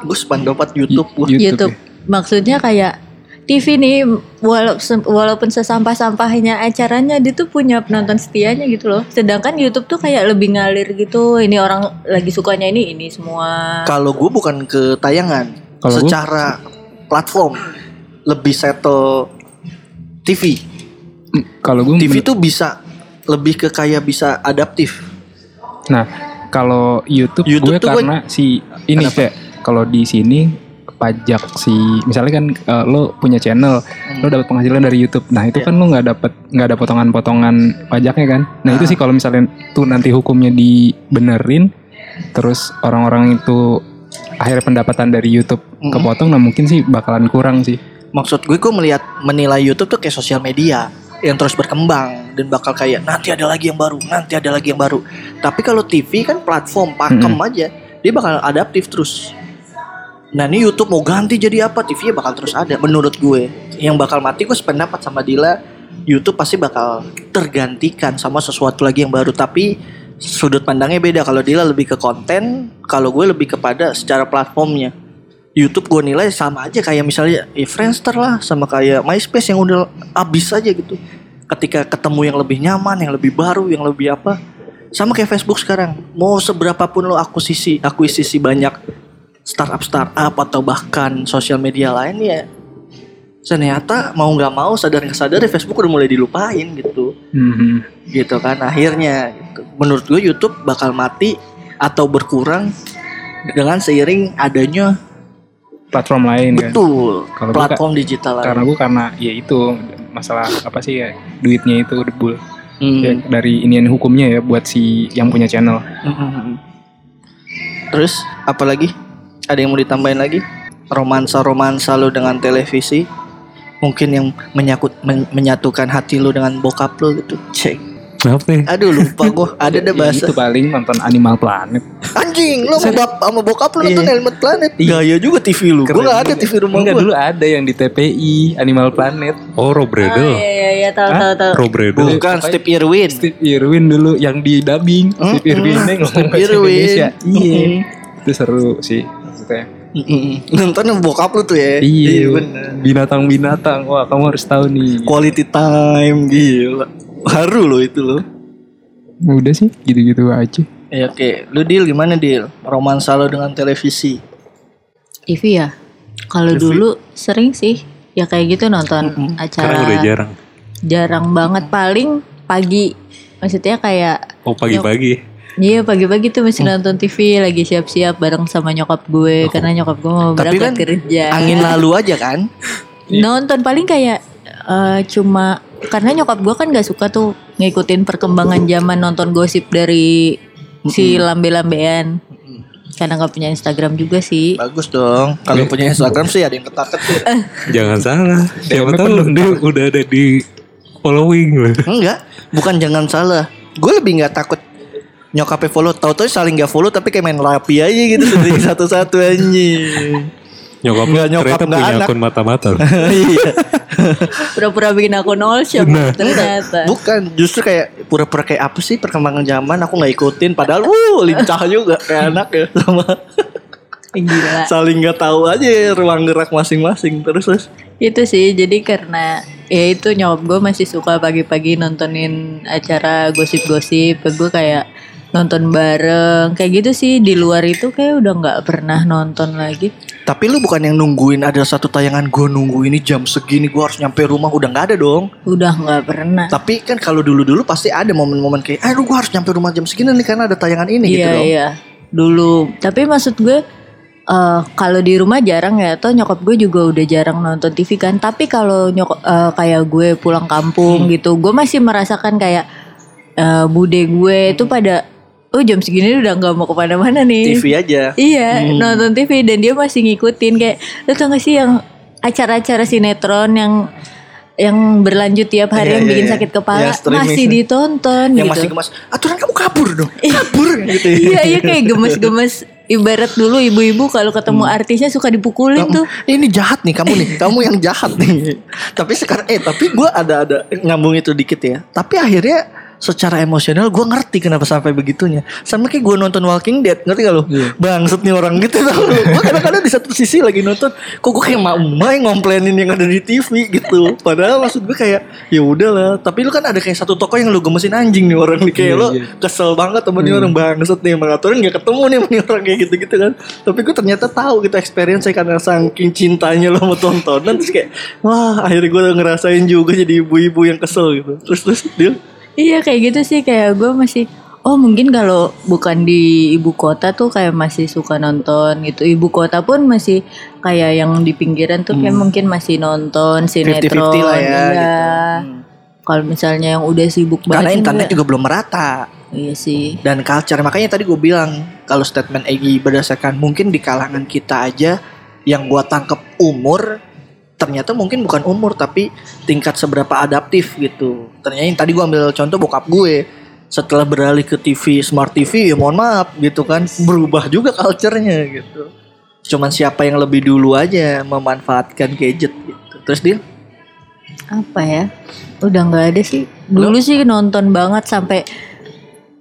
Gue sependapat YouTube. YouTube, YouTube. ya. Maksudnya kayak TV nih walaupun walaupun sesampah-sampahnya acaranya dia tuh punya penonton setianya gitu loh. Sedangkan YouTube tuh kayak lebih ngalir gitu. Ini orang lagi sukanya ini ini semua. Kalau gue bukan ke tayangan, Kalau gua- secara platform lebih settle TV. Hmm, Kalau gue TV tuh bisa lebih ke kayak bisa adaptif. Nah, kalau YouTube, YouTube gue gue- karena si ini kayak kalau di sini pajak si misalnya kan eh, lo punya channel, lo dapat penghasilan dari YouTube. Nah, itu Iya. kan lo nggak dapat nggak ada potongan-potongan pajaknya kan. Nah, itu Ah. sih kalau misalnya tuh nanti hukumnya dibenerin terus orang-orang itu akhirnya pendapatan dari YouTube Mm. kepotong nah mungkin sih bakalan kurang sih. Maksud gue gue melihat menilai YouTube tuh kayak sosial media yang terus berkembang dan bakal kayak nanti ada lagi yang baru, nanti ada lagi yang baru. Tapi kalau TV kan platform pakem aja, dia bakal adaptif terus. Nah ini YouTube mau ganti jadi apa TV ya bakal terus ada menurut gue. Yang bakal mati gue sependapat sama Dila YouTube pasti bakal tergantikan sama sesuatu lagi yang baru tapi sudut pandangnya beda. Kalau Dila lebih ke konten kalau gue lebih kepada secara platformnya. YouTube gue nilai sama aja kayak misalnya ya Friendster lah sama kayak MySpace yang udah abis aja gitu. Ketika ketemu yang lebih nyaman yang lebih baru yang lebih apa. Sama kayak Facebook sekarang. Mau seberapa pun lo akuisisi akuisisi banyak startup startup atau bahkan sosial media lain ya ternyata mau nggak mau sadar nggak sadar ya Facebook udah mulai dilupain gitu. Mhm. gitu kan akhirnya. Menurut gue YouTube bakal mati atau berkurang dengan seiring adanya Platform lain kan. betul gua platform digital Karena lain. gue karena ya itu masalah apa sih ya duitnya itu debul. Hmm. Ya, dari inian hukumnya ya buat si yang punya channel. Hmm. Terus apalagi? Ada yang mau ditambahin lagi? Romansa-romansa lo dengan televisi? Mungkin yang menyakut men- menyatukan hati lo dengan bokap lo gitu. Cek. Apa nih? Aduh lupa gue. (laughs) Ada ada Ya, bahasa. itu paling nonton Animal Planet. Anjing, lo sama, bap- sama bokap lo nonton Iya. Helmet Planet. Iya. Gaya juga TV lu. Gue gak ada. TV rumah Enggak gue. dulu ada yang di TPI Animal Planet. Oh, Rob Oh Bredel. iya iya iya tahu Hah? tahu tahu. Rob Bredel. Bukan Steve Irwin. Steve Irwin dulu yang di dubbing. Steve Irwin yang ngomong Steve bahasa Irwin. Indonesia. Iya. Itu seru sih maksudnya. Nonton bokap lu tuh ya. Iya. bener. Binatang-binatang. Wah, kamu harus tahu nih. Quality time gila. Haru loh itu loh. Udah sih, gitu-gitu aja. Ya oke, lu deal gimana deal? Romansa lo dengan televisi. TV ya. Kalau dulu sering sih ya kayak gitu nonton Mm-mm. acara. Sekarang udah jarang. jarang banget paling pagi. Maksudnya kayak Oh, pagi-pagi. Iya pagi-pagi tuh Hmm. masih nonton TV lagi siap-siap bareng sama nyokap gue karena nyokap gue mau Tapi kan berangkat kerja. Angin lalu aja kan? Nonton paling kayak eh, cuma karena nyokap gue kan gak suka tuh ngikutin perkembangan zaman nonton gosip dari si lambe-lambean. Karena gak punya Instagram juga sih. Bagus dong. Kalau punya Instagram sih ada yang ketar-ketir. (laughs) Jangan salah. Siapa tahu dia udah ada di following loh. Enggak, bukan jangan salah. Gue lebih nggak takut nyokapnya follow. Tahu-tahu saling nggak follow tapi kayak main rapi aja gitu dari (laughs) satu-satu anjing. Nyokap Nggak nyokap, ternyata nggak punya anak. akun mata-mata. (laughs) Iya. Pura-pura bikin akun all shop ternyata. Bukan, justru kayak pura-pura kayak apa sih perkembangan zaman aku nggak ikutin padahal uh lincah juga kayak anak ya sama Gila. saling nggak tahu aja ruang gerak masing-masing terus terus. Itu sih jadi karena ya itu nyokap gue masih suka pagi-pagi nontonin acara gosip-gosip. Gue kayak nonton bareng kayak gitu sih di luar itu kayak udah nggak pernah nonton lagi. Tapi lu bukan yang nungguin ada satu tayangan gue nunggu ini jam segini gue harus nyampe rumah udah nggak ada dong. Udah nggak pernah. Tapi kan kalau dulu-dulu pasti ada momen-momen kayak aduh gue harus nyampe rumah jam segini nih karena ada tayangan ini gitu Iya dong. iya dulu. Tapi maksud gue eh, kalau di rumah jarang ya, atau nyokap gue juga udah jarang nonton TV kan. Tapi kalau nyokap eh, kayak gue pulang kampung gitu, gue masih merasakan kayak eh, bude gue itu pada, oh jam segini udah nggak mau ke mana-mana nih. TV aja. Iya, nonton TV dan dia masih ngikutin kayak lo tau gak sih yang acara-acara sinetron yang yang berlanjut tiap hari Iya, yang iya, bikin iya. sakit kepala masih ditonton Yang gitu. masih gemas. Aturan kamu kabur dong. Kabur gitu. ya. iya, iya kayak gemes-gemes ibarat dulu ibu-ibu kalau ketemu artisnya suka dipukulin tuh. Eh, ini jahat nih kamu nih, kamu yang jahat nih. (laughs) tapi sekarang eh tapi gue ada ada nyambung itu dikit ya. Tapi akhirnya secara emosional gue ngerti kenapa sampai begitunya. Sama kayak gue nonton Walking Dead, ngerti gak lo? Bangset nih orang gitu tau. Gue kadang-kadang di satu sisi lagi nonton, kok gue kayak mau main ngomplainin yang ada di TV gitu. Padahal maksud gue kayak ya udahlah. Tapi lu kan ada kayak satu toko yang lu gemesin anjing nih orang nih kayak lo kesel banget sama nih orang bangset nih mengaturin gak ketemu nih sama orang kayak gitu-gitu kan. Tapi gue ternyata tahu gitu experience saya karena saking cintanya lo sama tontonan terus kayak wah akhirnya gue ngerasain juga jadi ibu-ibu yang kesel gitu. Terus terus dia Iya kayak gitu sih kayak gue masih Oh mungkin kalau bukan di ibu kota tuh kayak masih suka nonton gitu Ibu kota pun masih kayak yang di pinggiran tuh kayak mungkin masih nonton sinetron 50-50 lah ya, iya. gitu. Hmm. Kalau misalnya yang udah sibuk karena banget internet juga- juga belum merata. Iya sih dan culture makanya tadi gue bilang kalau statement Egi berdasarkan mungkin di kalangan kita aja yang gua tangkep umur ternyata mungkin bukan umur tapi tingkat seberapa adaptif gitu. Ternyata yang tadi gue ambil contoh bokap gue setelah beralih ke TV smart TV ya mohon maaf gitu kan berubah juga culture-nya gitu. Cuman siapa yang lebih dulu aja memanfaatkan gadget gitu. Terus dia apa ya? Udah nggak ada sih. Dulu sih nonton banget sampai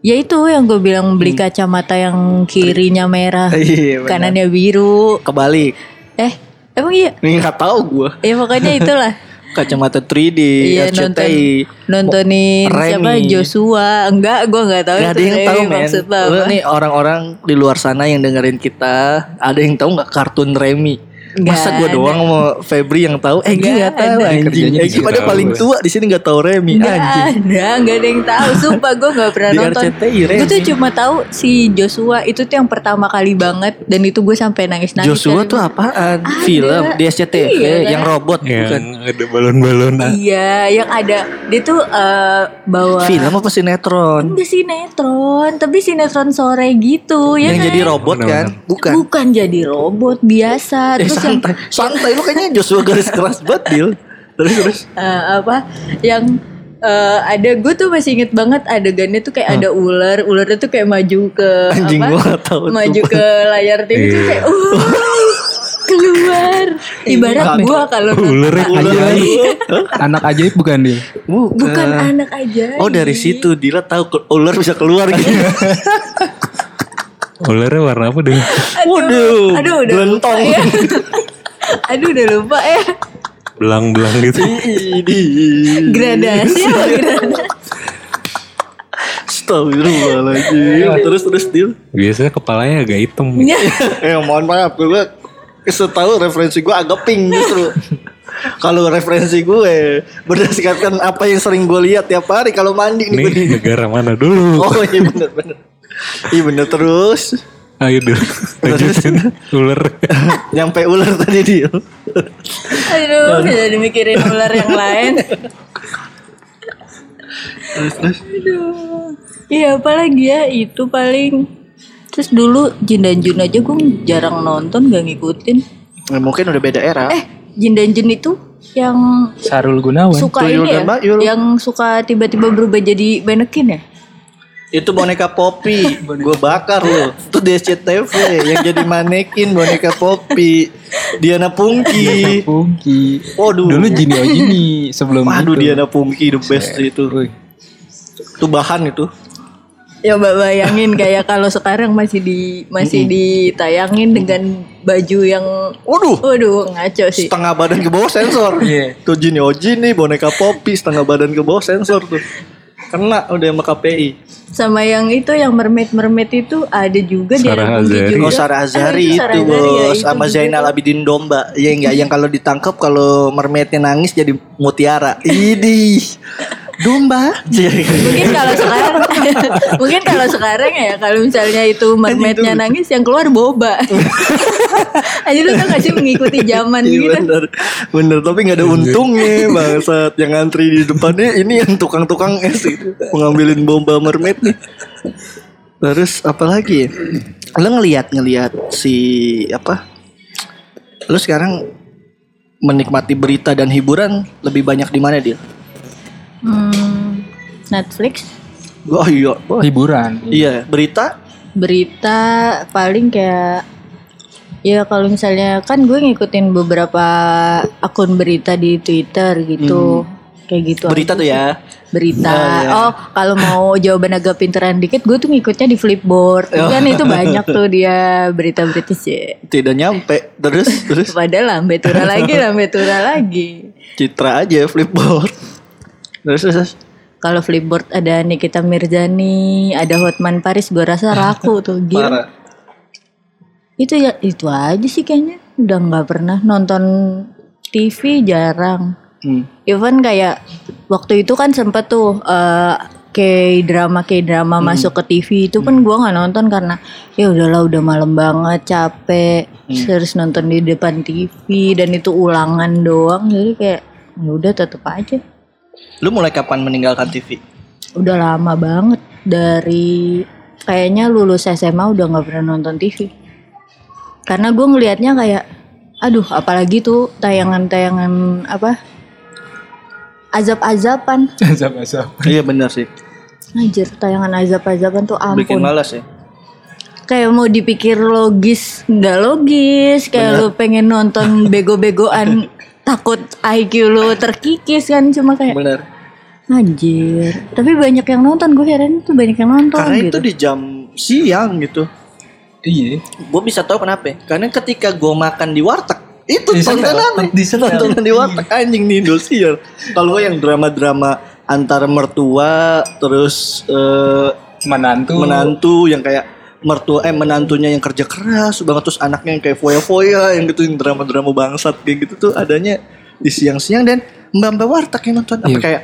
ya itu yang gue bilang beli kacamata yang kirinya merah Hmm. (laughs) Iya, kanannya biru. Kebalik eh emang iya? Ini nggak tahu gue ya pokoknya (laughs) itulah. Kacamata 3D Iya, nonton RCTI nontonin Remy. siapa? Joshua. Enggak gue nggak tahu Gak ada yang tahu men. Lu apa. nih orang-orang di luar sana yang dengerin kita Ada yang tahu nggak kartun Remy Masa gue doang sama Febri yang tahu Egi Nggak nggak tahu ada. anjing Kerjanya di Egi pada paling tua di sini nggak tahu Remy Nggak anjing ada, nggak ada yang tahu. Sumpah gue nggak pernah Di nonton. RCTI, Remy. Gue tuh cuma tahu si Joshua itu tuh yang pertama kali banget dan itu gue sampai nangis nangis. Joshua tuh apaan? Film di SCTV Iya, kan? yang robot Yang bukan ada balon-balon. Iya, yang ada dia tuh eh, bawa Film apa sinetron? Enggak sinetron, tapi sinetron sore gitu ya yang kan? jadi robot kan? Bukan Bukan jadi robot biasa. Eh Terus santai Santai lu kayaknya Joshua garis keras banget Dil Terus terus eh, apa? Yang eh, ada gue tuh masih inget banget adegannya tuh kayak ada ular, ularnya tuh kayak maju ke Anjing, apa? tahu tuh. maju ke layar TV tuh Iya. kayak uh, keluar. Ibarat Bukan. gua kalau Ular Ajaib. Anak ajaib bukan dia? Bukan, bukan anak aja. Oh dari situ Dila tahu ular bisa keluar gitu (laughs) Ularnya warna apa deh? Waduh, Aduh, udah lupa gelentong. ya. (laughs) Aduh, udah lupa ya. Belang-belang gitu. Gradasi apa gradasi? Astagfirullahaladzim Terus terus Dil Biasanya kepalanya agak hitam. (laughs) Eh mohon maaf gue Setahu referensi gue agak pink justru Kalau referensi gue Berdasarkan apa yang sering gue lihat tiap hari Kalau mandi nih gue Nih negara mana dulu? Oh iya bener bener Iya bener terus Ayo dulu. Lanjutin. Ular. (laughs) Nyampe ular tadi Dil Aduh, jadi mikirin ular yang lain. Terus terus Aduh. Iya, apalagi ya itu paling Terus dulu Jin dan Jun aja gue jarang nonton gak ngikutin Eh, Mungkin udah beda era Eh Jin dan Jun itu yang Sarul Gunawan. suka Tuyul ini ya Bayul. Yang suka tiba-tiba berubah jadi manekin ya Itu boneka Poppy. Gue bakar loh Itu di SCTV Yang jadi manekin boneka Poppy. Diana Pungki. Pungki. Waduh. Dulu Jini oh Jini sebelum Waduh itu. Diana Pungki the best itu. Wih. Itu bahan itu. Ya mbak bayangin kayak kalau sekarang masih di masih ditayangin dengan baju yang Waduh. waduh ngaco sih. Setengah badan ke bawah sensor. Iya. Tuh Jini Oji nih boneka Poppy Setengah badan ke bawah sensor tuh Kena udah sama KPI Sama yang itu yang mermaid mermaid itu ada juga di Sarah Azhari. juga. Oh Sarah Azhari Ah, Sarah itu ya, bos itu Sama juga Zainal. Abidin Domba Ya enggak Yang kalau ditangkap Kalau mermaidnya nangis jadi mutiara Idih (laughs) domba. mungkin kalau sekarang (laughs) mungkin kalau sekarang ya kalau misalnya itu mermaidnya nangis yang keluar boba (laughs) aja lu tuh gak sih mengikuti zaman Iya gitu bener, bener tapi nggak ada untungnya bangsat yang ngantri di depannya ini yang tukang-tukang es gitu mengambilin bomba mermaid nih. Terus apa lagi? Lo ngelihat ngelihat si apa? Lo sekarang menikmati berita dan hiburan lebih banyak di mana dia? Hmm, Netflix Oh iya, oh, Hiburan. iya berita. berita paling kayak ya kalau misalnya kan gue ngikutin beberapa akun berita di Twitter gitu kayak gitu Berita aja tuh ya. berita Oh, iya. oh kalau mau (laughs) jawaban agak pinteran dikit gue tuh ngikutnya di Flipboard Oh. kan itu banyak tuh dia (laughs) berita-berita sih Tidak nyampe. Terus terus padahal lambe tura lagi (laughs) lambe tura lagi citra aja flipboard. Terus terus. kalau Flipboard ada Nikita Mirzani ada Hotman Paris gue rasa laku (laughs) tuh gila Parah. itu ya itu aja sih kayaknya udah nggak pernah nonton TV jarang Hmm. even kayak waktu itu kan sempet tuh eh kayak drama kayak drama Hmm. masuk ke TV itu kan gua nggak nonton karena ya udahlah udah malam banget capek Hmm. terus nonton di depan TV dan itu ulangan doang jadi kayak ya udah tetep aja Lu mulai kapan meninggalkan TV? udah lama banget dari kayaknya lulus SMA udah nggak pernah nonton TV karena gue ngelihatnya kayak aduh apalagi tuh tayangan-tayangan apa azab-azaban (laughs) Azab-azab. Iya benar sih. Anjir tayangan azab-azaban tuh Bikin ampun malas ya. kayak mau dipikir logis nggak logis kayak lu pengen nonton bego-begoan (laughs) takut IQ lu terkikis kan cuma kayak Benar. anjir tapi banyak yang nonton gue heran tuh banyak yang nonton Karena gitu itu di jam siang gitu. Iya. Gue bisa tahu kenapa. Karena ketika gue makan di warteg itu Di tontonan Di tontonan di warteg anjing di Indosiar. Kalau yang drama-drama antara mertua terus eh, Menantu. menantu yang kayak mertua eh menantunya yang kerja keras banget terus anaknya yang kayak foya-foya yang gitu yang drama-drama bangsat kayak gitu tuh adanya di siang-siang dan mbak-mbak warteg yang nonton apa Iya. kayak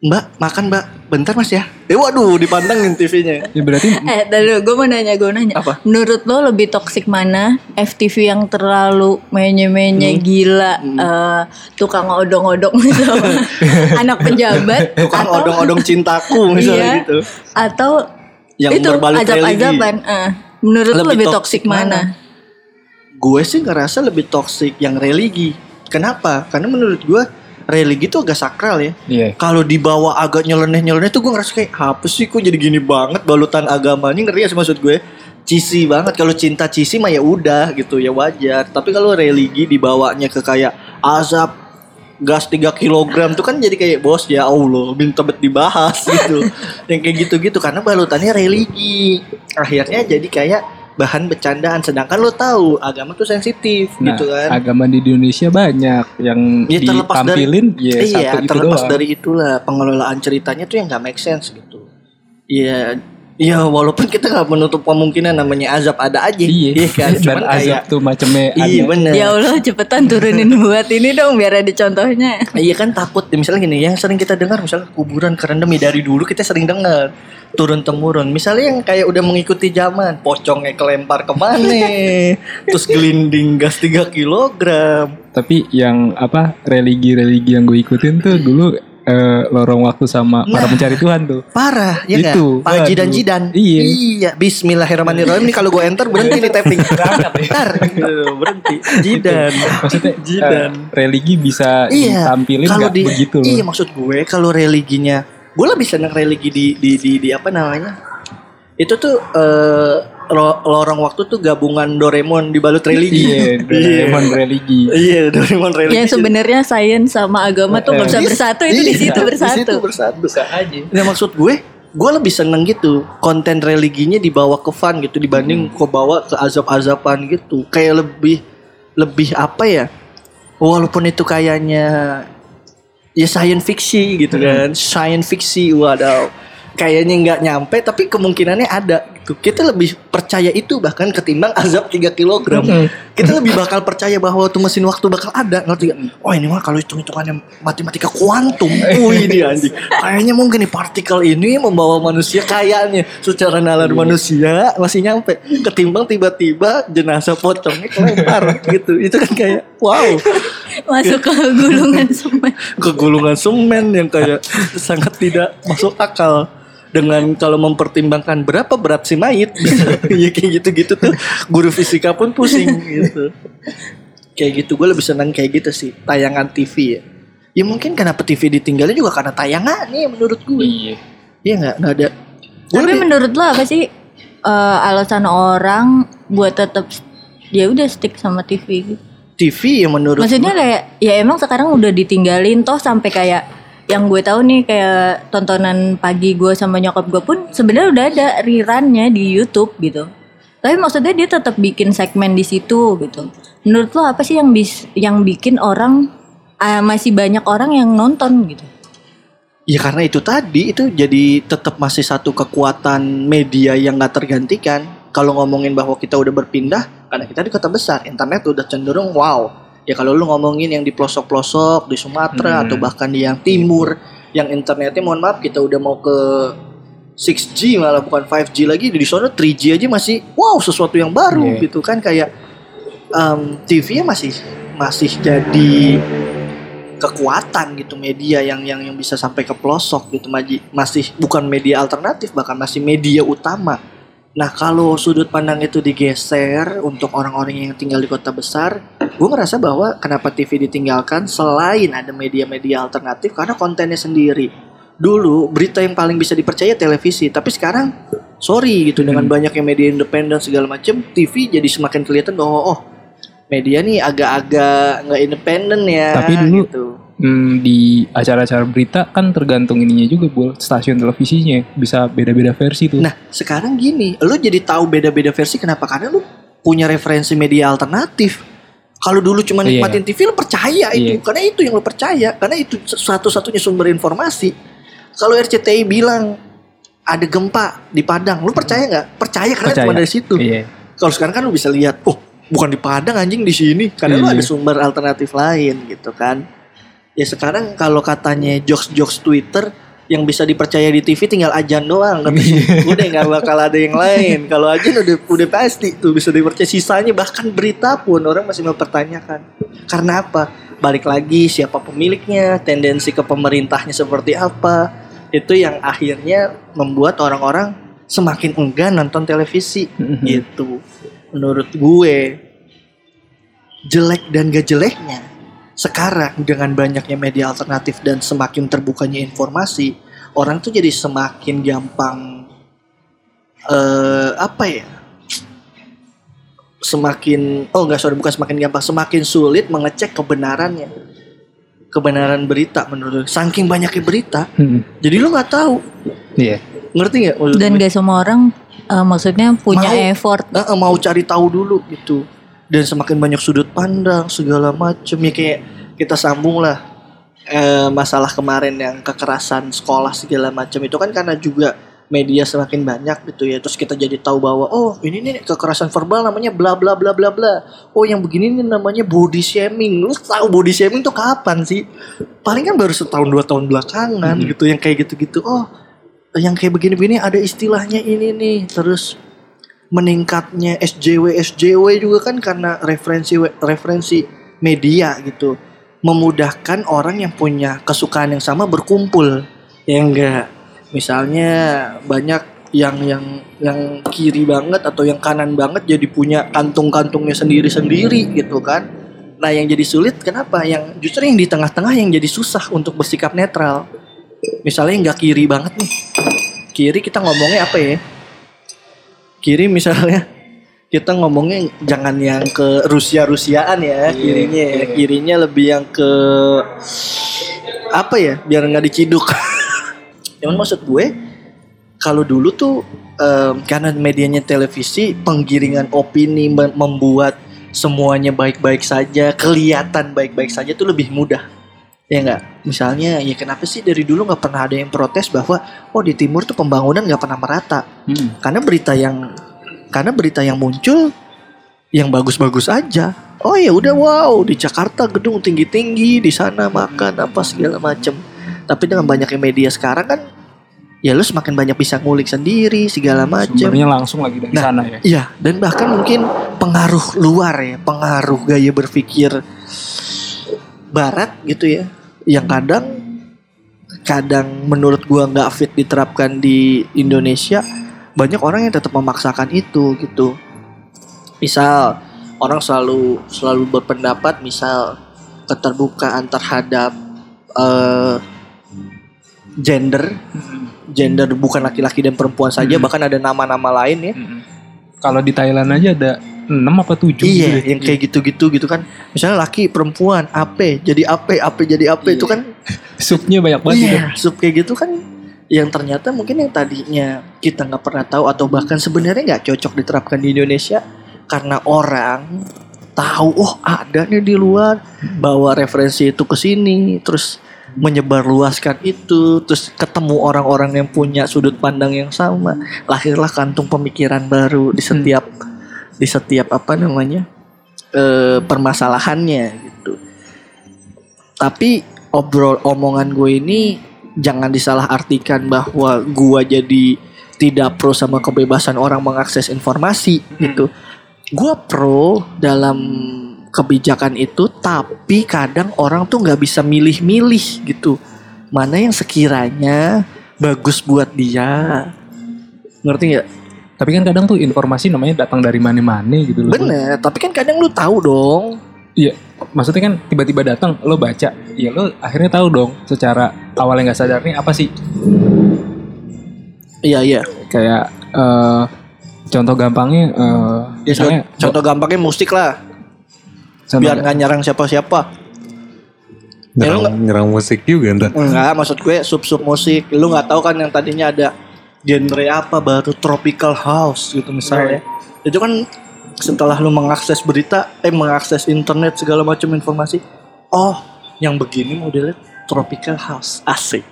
mbak makan mbak bentar mas ya eh waduh dipandangin TV-nya Ya berarti (laughs) Eh, tadi gue mau nanya, gue nanya. Apa? Menurut lo lebih toksik mana? FTV yang terlalu menye-menye Hmm. gila, eh, tukang odong-odong (laughs) sama (laughs) anak pejabat, tukang atau odong-odong cintaku misalnya Iya. gitu atau Yang itu berbalut azab-azaban. eh. menurut lo Lebih lebih toksik toksik mana? gue sih ngerasa lebih toksik yang religi kenapa karena menurut gue religi tuh agak sakral ya iya. kalau dibawa agak nyeleneh-nyeleneh tuh gue ngerasa kayak apa sih kok jadi gini banget balutan agama ini ngeri ya sih maksud gue cheesy banget kalau cinta cheesy mah ya udah gitu ya wajar tapi kalau religi dibawanya ke kayak azab gas 3 kilogram tuh kan jadi kayak bos ya Allah minta bet dibahas gitu (laughs) yang kayak gitu-gitu karena balutannya religi akhirnya jadi kayak bahan bercandaan sedangkan lo tahu agama tuh sensitif Nah, gitu kan agama di Indonesia banyak yang Ya, terlepas dari- ditampilin ya iya, satu itu terlepas doang. dari itulah pengelolaan ceritanya tuh yang nggak make sense gitu. Iya, iya walaupun kita nggak menutup kemungkinan namanya azab ada aja, Iya, kan? (laughs) dan Cuman azab kayak, tuh macamnya iya ada. bener. Ya Allah cepetan turunin buat ini dong biar ada contohnya. Iya kan takut, misalnya gini, yang sering kita dengar misalnya kuburan kerendam ya dari dulu kita sering dengar turun temurun. Misalnya yang kayak udah mengikuti zaman, pocongnya kelempar ke mana, (laughs) terus gelinding gas 3 kilogram. Tapi yang apa religi-religi yang gue ikutin tuh dulu eh, lorong waktu sama para Nah. pencari Tuhan tuh. Parah, ya? Itu, Pak Haji dan. Jidan. Iya. Iya, Bismillahirrahmanirrahim. Ini kalau gue enter berhenti nih tapping. (laughs) Ntar, gitu, berhenti. Jidan. Maksudnya (laughs) Jidan. eh, religi bisa Iya. ditampilin Kalau di, begitu loh. Iya, maksud gue kalau religinya, gue lebih seneng religi di di di, di apa namanya? Itu tuh lo- lorong waktu tuh gabungan Doraemon dibalut religi. Iya, Doraemon religi. Iya, Doraemon religi. Yang sebenarnya sains sama agama tuh nggak bisa Iya, bersatu itu di iya, situ Di bersatu. situ bersatu. Bisa aja. Nah maksud gue, gue lebih seneng gitu konten religinya dibawa ke fun gitu dibanding Hmm. kau bawa ke azab-azaban gitu. Kayak lebih lebih apa ya? Walaupun itu kayaknya ya science fiksi gitu Hmm. kan, science fiksi waduh. Kayaknya nggak nyampe tapi kemungkinannya ada gitu. Kita lebih percaya itu bahkan ketimbang azab 3 kilogram. Kita lebih bakal percaya bahwa tuh mesin waktu bakal ada, ngerti gak? Oh ini mah kalau hitung-hitungannya matematika kuantum, oh (laughs) ini anjing. Kayaknya mungkin nih partikel ini membawa manusia kayaknya secara nalar manusia masih nyampe. Ketimbang tiba-tiba jenazah pocongnya kelempar (laughs) gitu. Itu kan kayak wow Masuk ke gulungan semen. ke gulungan semen yang kayak sangat tidak masuk akal dengan kalau mempertimbangkan berapa berat si mayit (laughs) ya kayak gitu-gitu tuh guru fisika pun pusing gitu. Kayak gitu gue lebih senang kayak gitu sih tayangan TV ya. Ya mungkin kenapa TV ditinggalin juga karena tayangan nih menurut gue Iya. iya nggak? Nggak ada. Gue Tapi lebih- menurut lo apa sih eh, alasan orang buat tetap ya udah stick sama TV gitu? TV ya menurut Maksudnya kayak ya emang sekarang udah ditinggalin toh sampai kayak yang gue tahu nih kayak tontonan pagi gue sama nyokap gue pun sebenarnya udah ada rerunnya di YouTube gitu. Tapi maksudnya dia tetap bikin segmen di situ gitu. Menurut lo apa sih yang bis yang bikin orang ah, masih banyak orang yang nonton gitu? Ya karena itu tadi itu jadi tetap masih satu kekuatan media yang nggak tergantikan. Kalau ngomongin bahwa kita udah berpindah, karena kita di kota besar, internet udah cenderung wow. Ya kalau lu ngomongin yang di pelosok-pelosok di Sumatera Hmm. atau bahkan di yang timur, yang internetnya mohon maaf kita udah mau ke 6G malah bukan 5G lagi di sana 3G aja masih wow sesuatu yang baru Iya. gitu kan kayak em, TV-nya masih masih jadi kekuatan gitu media yang yang yang bisa sampai ke pelosok gitu Maji masih bukan media alternatif bahkan masih media utama nah kalau sudut pandang itu digeser untuk orang-orang yang tinggal di kota besar gue merasa bahwa kenapa TV ditinggalkan selain ada media-media alternatif karena kontennya sendiri dulu berita yang paling bisa dipercaya televisi tapi sekarang sorry gitu dengan banyaknya media independen segala macam TV jadi semakin kelihatan bahwa oh media nih agak-agak nggak independen ya Tapi dulu- gitu. Hmm, di acara-acara berita kan tergantung ininya juga buat stasiun televisinya bisa beda-beda versi tuh. Nah, sekarang gini, lu jadi tahu beda-beda versi kenapa? Karena lu punya referensi media alternatif. Kalau dulu cuma Iya. nikmatin TV lu percaya itu, Iya. karena itu yang lu percaya, karena itu satu-satunya sumber informasi. Kalau RCTI bilang ada gempa di Padang, lu percaya nggak? Percaya karena Percaya. cuma dari situ. Iya. Kalau sekarang kan lu bisa lihat, oh bukan di Padang anjing di sini, karena lu ada Iya. sumber alternatif lain gitu kan. Ya sekarang kalau katanya jokes-jokes Twitter yang bisa dipercaya di TV tinggal ajan doang kan. udah nggak bakal ada yang lain. Kalau ajan udah udah pasti tuh bisa dipercaya. Sisanya bahkan berita pun orang masih mempertanyakan. Karena apa? Balik lagi siapa pemiliknya, tendensi ke pemerintahnya seperti apa. Itu yang akhirnya membuat orang-orang semakin enggan nonton televisi Mhm. gitu menurut gue jelek dan gak jeleknya sekarang dengan banyaknya media alternatif dan semakin terbukanya informasi orang tuh jadi semakin gampang eh apa ya? Semakin oh enggak sorry bukan semakin gampang semakin sulit mengecek kebenarannya. Kebenaran berita menurut saking banyaknya berita Hmm, jadi lu nggak tahu. Iya. ngerti nggak? Dan gak semua orang eh, maksudnya punya Mau. effort. Eh, mau cari tahu dulu gitu dan semakin banyak sudut pandang segala macem ya kayak kita sambung lah eh, masalah kemarin yang kekerasan sekolah segala macam itu kan karena juga media semakin banyak gitu ya. Terus kita jadi tahu bahwa oh ini nih kekerasan verbal namanya bla bla bla bla bla. Oh yang begini nih namanya body shaming. Lu tahu body shaming tuh kapan sih? Paling kan baru setahun dua tahun belakangan gitu yang kayak gitu gitu oh yang kayak begini-begini ada istilahnya ini nih. Terus meningkatnya SJW SJW juga kan karena referensi referensi media gitu. Memudahkan orang yang punya kesukaan yang sama berkumpul. Ya enggak. Misalnya banyak yang yang yang kiri banget atau yang kanan banget jadi punya kantung-kantungnya sendiri-sendiri gitu kan. Nah yang jadi sulit kenapa? Yang justru yang di tengah-tengah yang jadi susah untuk bersikap netral. Misalnya yang nggak kiri banget nih. Kiri kita ngomongnya apa ya kiri misalnya kita ngomongnya jangan yang ke Rusia Rusiaan ya kirinya. ya. kirinya lebih yang ke apa ya biar nggak diciduk. (laughs) Cuman maksud gue kalau dulu tuh em, karena medianya televisi penggiringan opini mem- membuat semuanya baik-baik saja kelihatan baik-baik saja tuh lebih mudah Ya enggak? Misalnya ya kenapa sih dari dulu nggak pernah ada yang protes bahwa oh di timur tuh pembangunan nggak pernah merata. Hmm. Karena berita yang karena berita yang muncul yang bagus-bagus aja. Oh ya udah wow di Jakarta gedung tinggi-tinggi di sana makan apa segala macem. Tapi dengan banyaknya media sekarang kan ya lu semakin banyak bisa ngulik sendiri segala macem. Sumbernya langsung lagi dari Nah, sana ya. Iya, dan bahkan mungkin pengaruh luar ya, pengaruh gaya berpikir barat gitu ya. Yang kadang kadang menurut gua nggak fit diterapkan di Indonesia. Banyak orang yang tetap memaksakan itu gitu. Misal orang selalu selalu berpendapat misal keterbukaan terhadap eh, gender gender bukan laki-laki dan perempuan saja Hmm. bahkan ada nama-nama lain ya Mm-mm. Kalau di Thailand aja ada 6 apa 7 Iya, yang kayak gitu-gitu gitu kan. Misalnya laki, perempuan, AP, jadi AP, AP jadi AP itu kan (laughs) supnya banyak banget gitu. iya, sub kayak gitu kan. Yang ternyata mungkin yang tadinya kita nggak pernah tahu atau bahkan sebenarnya nggak cocok diterapkan di Indonesia karena orang tahu oh ada nih di luar bawa referensi itu ke sini terus menyebarluaskan itu terus ketemu orang-orang yang punya sudut pandang yang sama. Lahirlah kantung pemikiran baru di setiap di setiap apa namanya eh, permasalahannya gitu. Tapi obrol omongan gue ini jangan disalahartikan bahwa gua jadi tidak pro sama kebebasan orang mengakses informasi gitu. Gua pro dalam kebijakan itu tapi kadang orang tuh nggak bisa milih-milih gitu. Mana yang sekiranya bagus buat dia. Ngerti nggak Tapi kan kadang tuh informasi namanya datang dari mana-mana gitu loh. bener tapi kan kadang lu tahu dong Iya, maksudnya kan tiba-tiba datang lo baca, ya lo akhirnya tahu dong secara awalnya nggak sadar nih apa sih iya iya kayak eh, contoh gampangnya eh, ya, misalnya contoh gampangnya musik lah contoh- biar nggak nyerang siapa-siapa Ya, Nyerang, nyerang musik juga ntar. Enggak, maksud gue sub-sub musik. Lu nggak tahu kan yang tadinya ada genre apa baru tropical house gitu misalnya. Itu kan setelah lu mengakses berita, eh mengakses internet segala macam informasi, oh, yang begini modelnya tropical house, asik.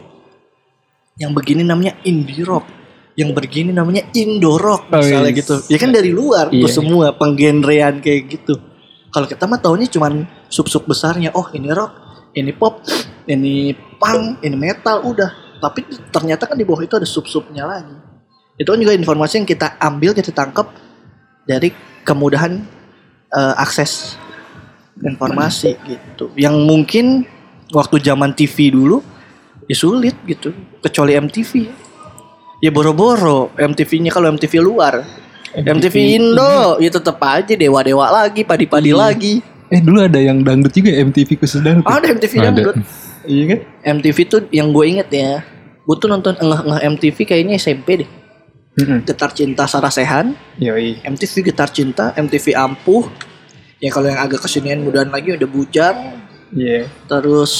Yang begini namanya indie rock. Yang begini namanya Indo rock Oh, misalnya yes. gitu. Ya kan dari luar tuh Iya. semua penggenrean kayak gitu. Kalau kita mah taunya cuman sub-sub besarnya. Oh, ini rock, ini pop, ini punk, ini metal, udah. Tapi ternyata kan di bawah itu ada sub-subnya lagi. Itu kan juga informasi yang kita ambil, kita tangkap dari kemudahan eh, akses informasi gitu. Yang mungkin waktu zaman TV dulu ya sulit gitu, kecuali MTV. Ya boro-boro MTV-nya kalau MTV luar. MTV Indo ya tetap aja dewa-dewa lagi, padi-padi Iya. lagi. eh dulu ada yang dangdut juga MTV khusus dangdut. Ada MTV Ada. Iya kan? MTV tuh yang gue inget ya. Gue tuh nonton ngeh-ngeh MTV kayaknya SMP deh. Getar Cinta Sarasehan, Yoi. MTV Getar Cinta, MTV Ampuh. Ya kalau yang agak kesinian mudahan lagi udah Bujang. Iya. Terus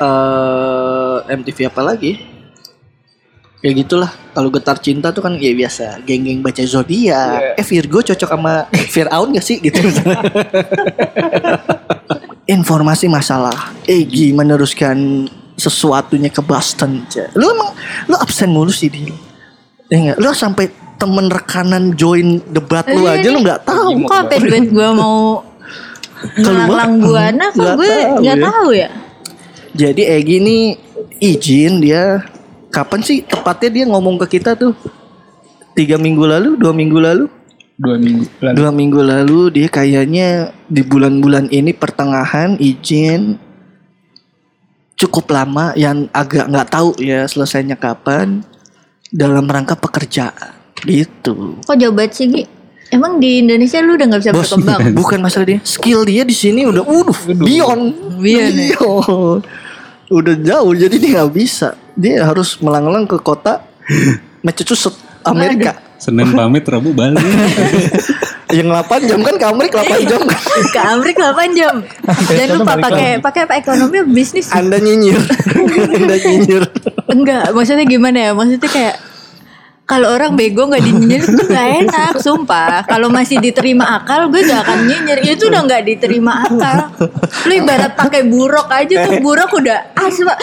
eh MTV apa lagi? Ya gitulah. Kalau Getar Cinta tuh kan ya biasa geng-geng baca zodiak. Eh Virgo cocok sama Firaun gak sih gitu. (laughs) Informasi masalah Egi meneruskan sesuatunya ke Boston. Ca. Lu emang lu absen mulu sih dia. Ya enggak? Lu sampai temen rekanan join debat lu Iya aja lu nggak tahu. Kok apa duit gue mau (laughs) ngelanglang buana (laughs) kok gue nggak ya. tahu ya. Jadi Egi ini izin dia kapan sih tepatnya dia ngomong ke kita tuh tiga minggu lalu, dua minggu lalu, Dua minggu lalu. dua minggu lalu dia kayaknya di bulan-bulan ini pertengahan izin cukup lama yang agak nggak tahu ya selesainya kapan dalam rangka pekerjaan gitu. Kok jauh banget sih Gi? Emang di Indonesia lu udah nggak bisa Bos, berkembang? (laughs) bukan masalah dia, skill dia di sini udah, udah, beyond, Beyond ya? Beyond. udah jauh, jadi dia nggak bisa. Dia harus melang-lang ke kota (laughs) Massachusetts, Amerika. Senin pamit, Rabu balik. (laughs) Yang 8 jam kan ke Amerika 8 jam. (laughs) Ke Amrik 8 jam. Jangan lupa pakai pakai apa ekonomi bisnis. Anda nyinyir, (laughs) Anda nyinyir. Enggak, maksudnya gimana ya? Maksudnya kayak kalau orang bego nggak dinyinyir itu nggak enak sumpah. Kalau masih diterima akal gue gak akan nyinyir. Itu udah nggak diterima akal. Lu ibarat pakai buruk aja tuh buruk udah asma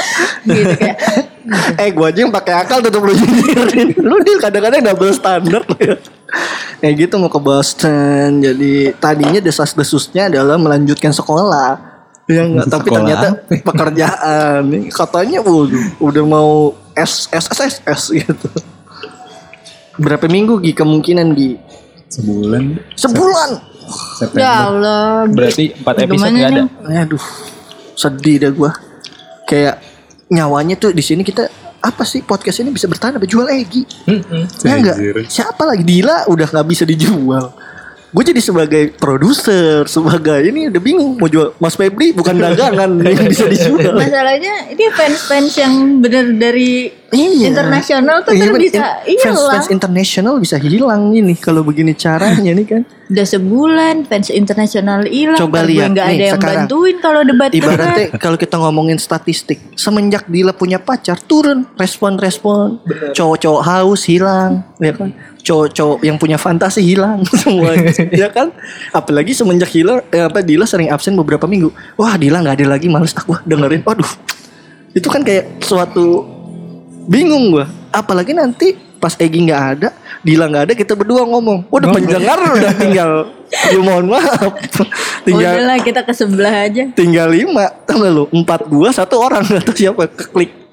gitu kayak. Eh gue aja yang pakai akal tetap lu nyinyirin. Lu deal kadang-kadang double standar ya gitu mau ke Boston. Jadi tadinya desas-desusnya adalah melanjutkan sekolah. Ya enggak tapi Sekolah ternyata pekerjaan. Katanya waduh, udah mau S S S S, S gitu berapa minggu Gi kemungkinan Gi Sebulan. sebulan September. ya Allah Berarti 4 episode Gimana gak ada. nih? aduh sedih dah gua kayak nyawanya tuh di sini kita apa sih podcast ini bisa bertahan apa jual Egi Ya enggak. Siapa lagi Dila udah nggak bisa dijual Gue jadi sebagai produser Sebagai ini udah bingung Mau jual. Mas Febri bukan dagangan (laughs) Yang bisa dijual. Masalahnya ini fans-fans yang bener dari Iya. internasional tuh Iya, kan men- bisa in- fans, hilang fans internasional bisa hilang ini Kalau begini caranya nih kan. Udah sebulan fans internasional hilang Coba gue lihat nggak nih, ada yang sekarang. bantuin kalau debat Ibaratnya kalau kita ngomongin statistik Semenjak Dila punya pacar Turun respon-respon. Cowok-cowok haus hilang ya kan Cowok-cowok yang punya fantasi hilang (laughs) semua ya kan? Apalagi semenjak hilang eh, apa Dila sering absen beberapa minggu. Wah Dila nggak ada lagi males. Aku dengerin. Waduh. Itu kan kayak suatu Bingung gua. Apalagi nanti pas Egi nggak ada Dila nggak ada kita berdua ngomong. Waduh pendengar udah tinggal Ya mohon maaf. Tinggal udahlah kita ke sebelah aja. tinggal lima gak lu. Empat gua satu orang (laughs) gak tahu siapa keklik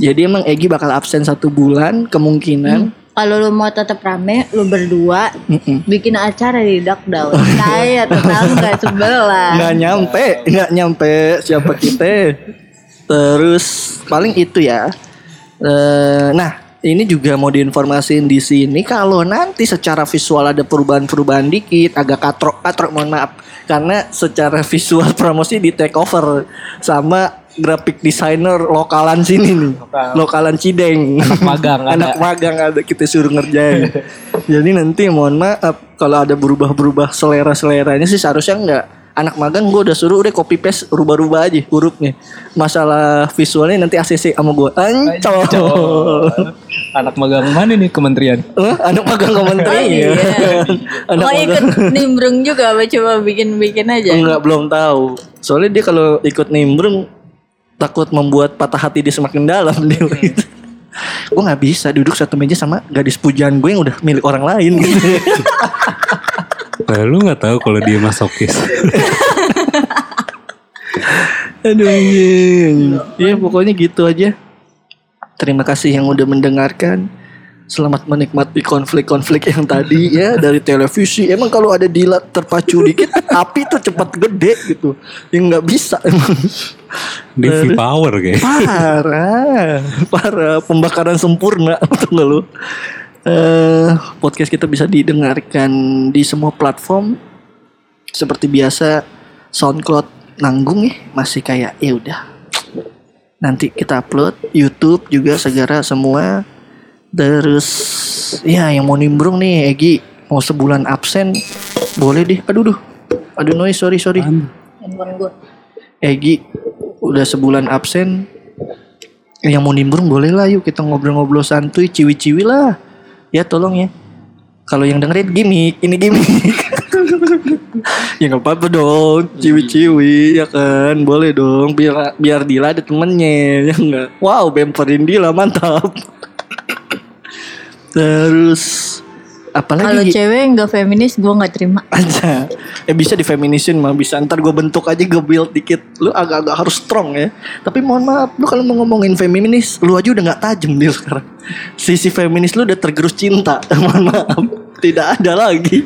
jadi emang Egi bakal absen satu bulan kemungkinan kalau lu mau tetap rame lu berdua Mm-mm. bikin acara di Down. (laughs) Kayak tetangga (laughs) sebelah. Nggak nyampe nggak nyampe siapa kita. Terus paling itu ya. Eh, nah ini juga mau diinformasiin di sini kalau nanti secara visual ada perubahan-perubahan dikit agak katrok katrok mohon maaf. Karena secara (laughs) visual promosi di take over sama graphic designer lokalan sini nih. Lokalan Cideng. Anak magang (laughs) ada. anak magang ada kita suruh ngerjain. (laughs) Jadi nanti mohon maaf kalau ada berubah-berubah selera-seleranya sih seharusnya enggak. Anak magang gue udah suruh udah copy paste rubah-rubah aja hurufnya. Masalah visualnya nanti ACC sama gue ancol. Anak magang mana nih kementerian? Hah? anak magang Oh, kementerian iya. (laughs) anak mau magang ikut nimbrung juga apa coba bikin-bikin aja? Enggak belum tahu. Soalnya dia kalau ikut nimbrung takut membuat patah hati dia semakin dalam dia gitu. gue nggak bisa duduk satu meja sama gadis pujaan gue yang udah milik orang lain gitu. Nah, lu nggak tahu kalau dia masokis. (laughs) Aduh. Iya pokoknya gitu aja. Terima kasih yang udah mendengarkan. Selamat menikmati konflik-konflik yang tadi ya dari televisi. Emang kalau ada Dila terpacu dikit, api tuh cepat gede gitu. Yang nggak bisa emang. Dia V power kayak. Parah, parah. Pembakaran sempurna, betul nggak lu? Eh, podcast kita bisa didengarkan di semua platform. Seperti biasa, SoundCloud nanggung ya, masih kayak ya udah. Nanti kita upload YouTube juga segera semua. Terus ya yang mau nimbrung nih Egi. Mau sebulan absen boleh deh. Aduh duh. Aduh noise. Sorry sorry. handphone gue Egi udah sebulan absen. Yang mau nimbrung boleh lah. Yuk kita ngobrol-ngobrol santuy ciwi-ciwi lah. Ya tolong ya. Kalau yang dengerin gimmick. Ini gimmick. (laughs) Ya nggak apa-apa dong. Ciwi-ciwi ya kan? Boleh dong. Biar biar Dila ada temennya ya enggak wow bemperin Dila mantap terus kalau apalagi cewek nggak feminis gue nggak terima. Aja. Ya bisa di feminisin mah bisa. Ntar gue bentuk aja gue build dikit. Lu agak-agak harus strong ya. Tapi mohon maaf lu kalau mau ngomongin feminis lu aja udah nggak tajam dia sekarang. Sisi feminis lu udah tergerus cinta. (laughs) Mohon maaf. Tidak ada lagi.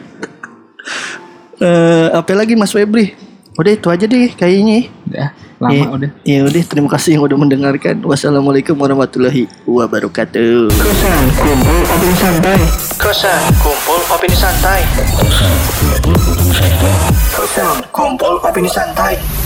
Eh apa lagi Mas Febri udah itu aja deh kayaknya Udah, lama Ya, udah. Ya udah terima kasih yang udah mendengarkan. Wassalamualaikum warahmatullahi wabarakatuh. Kosan kumpul opini santai. Kosan kumpul opini santai. Kosan kumpul opini santai.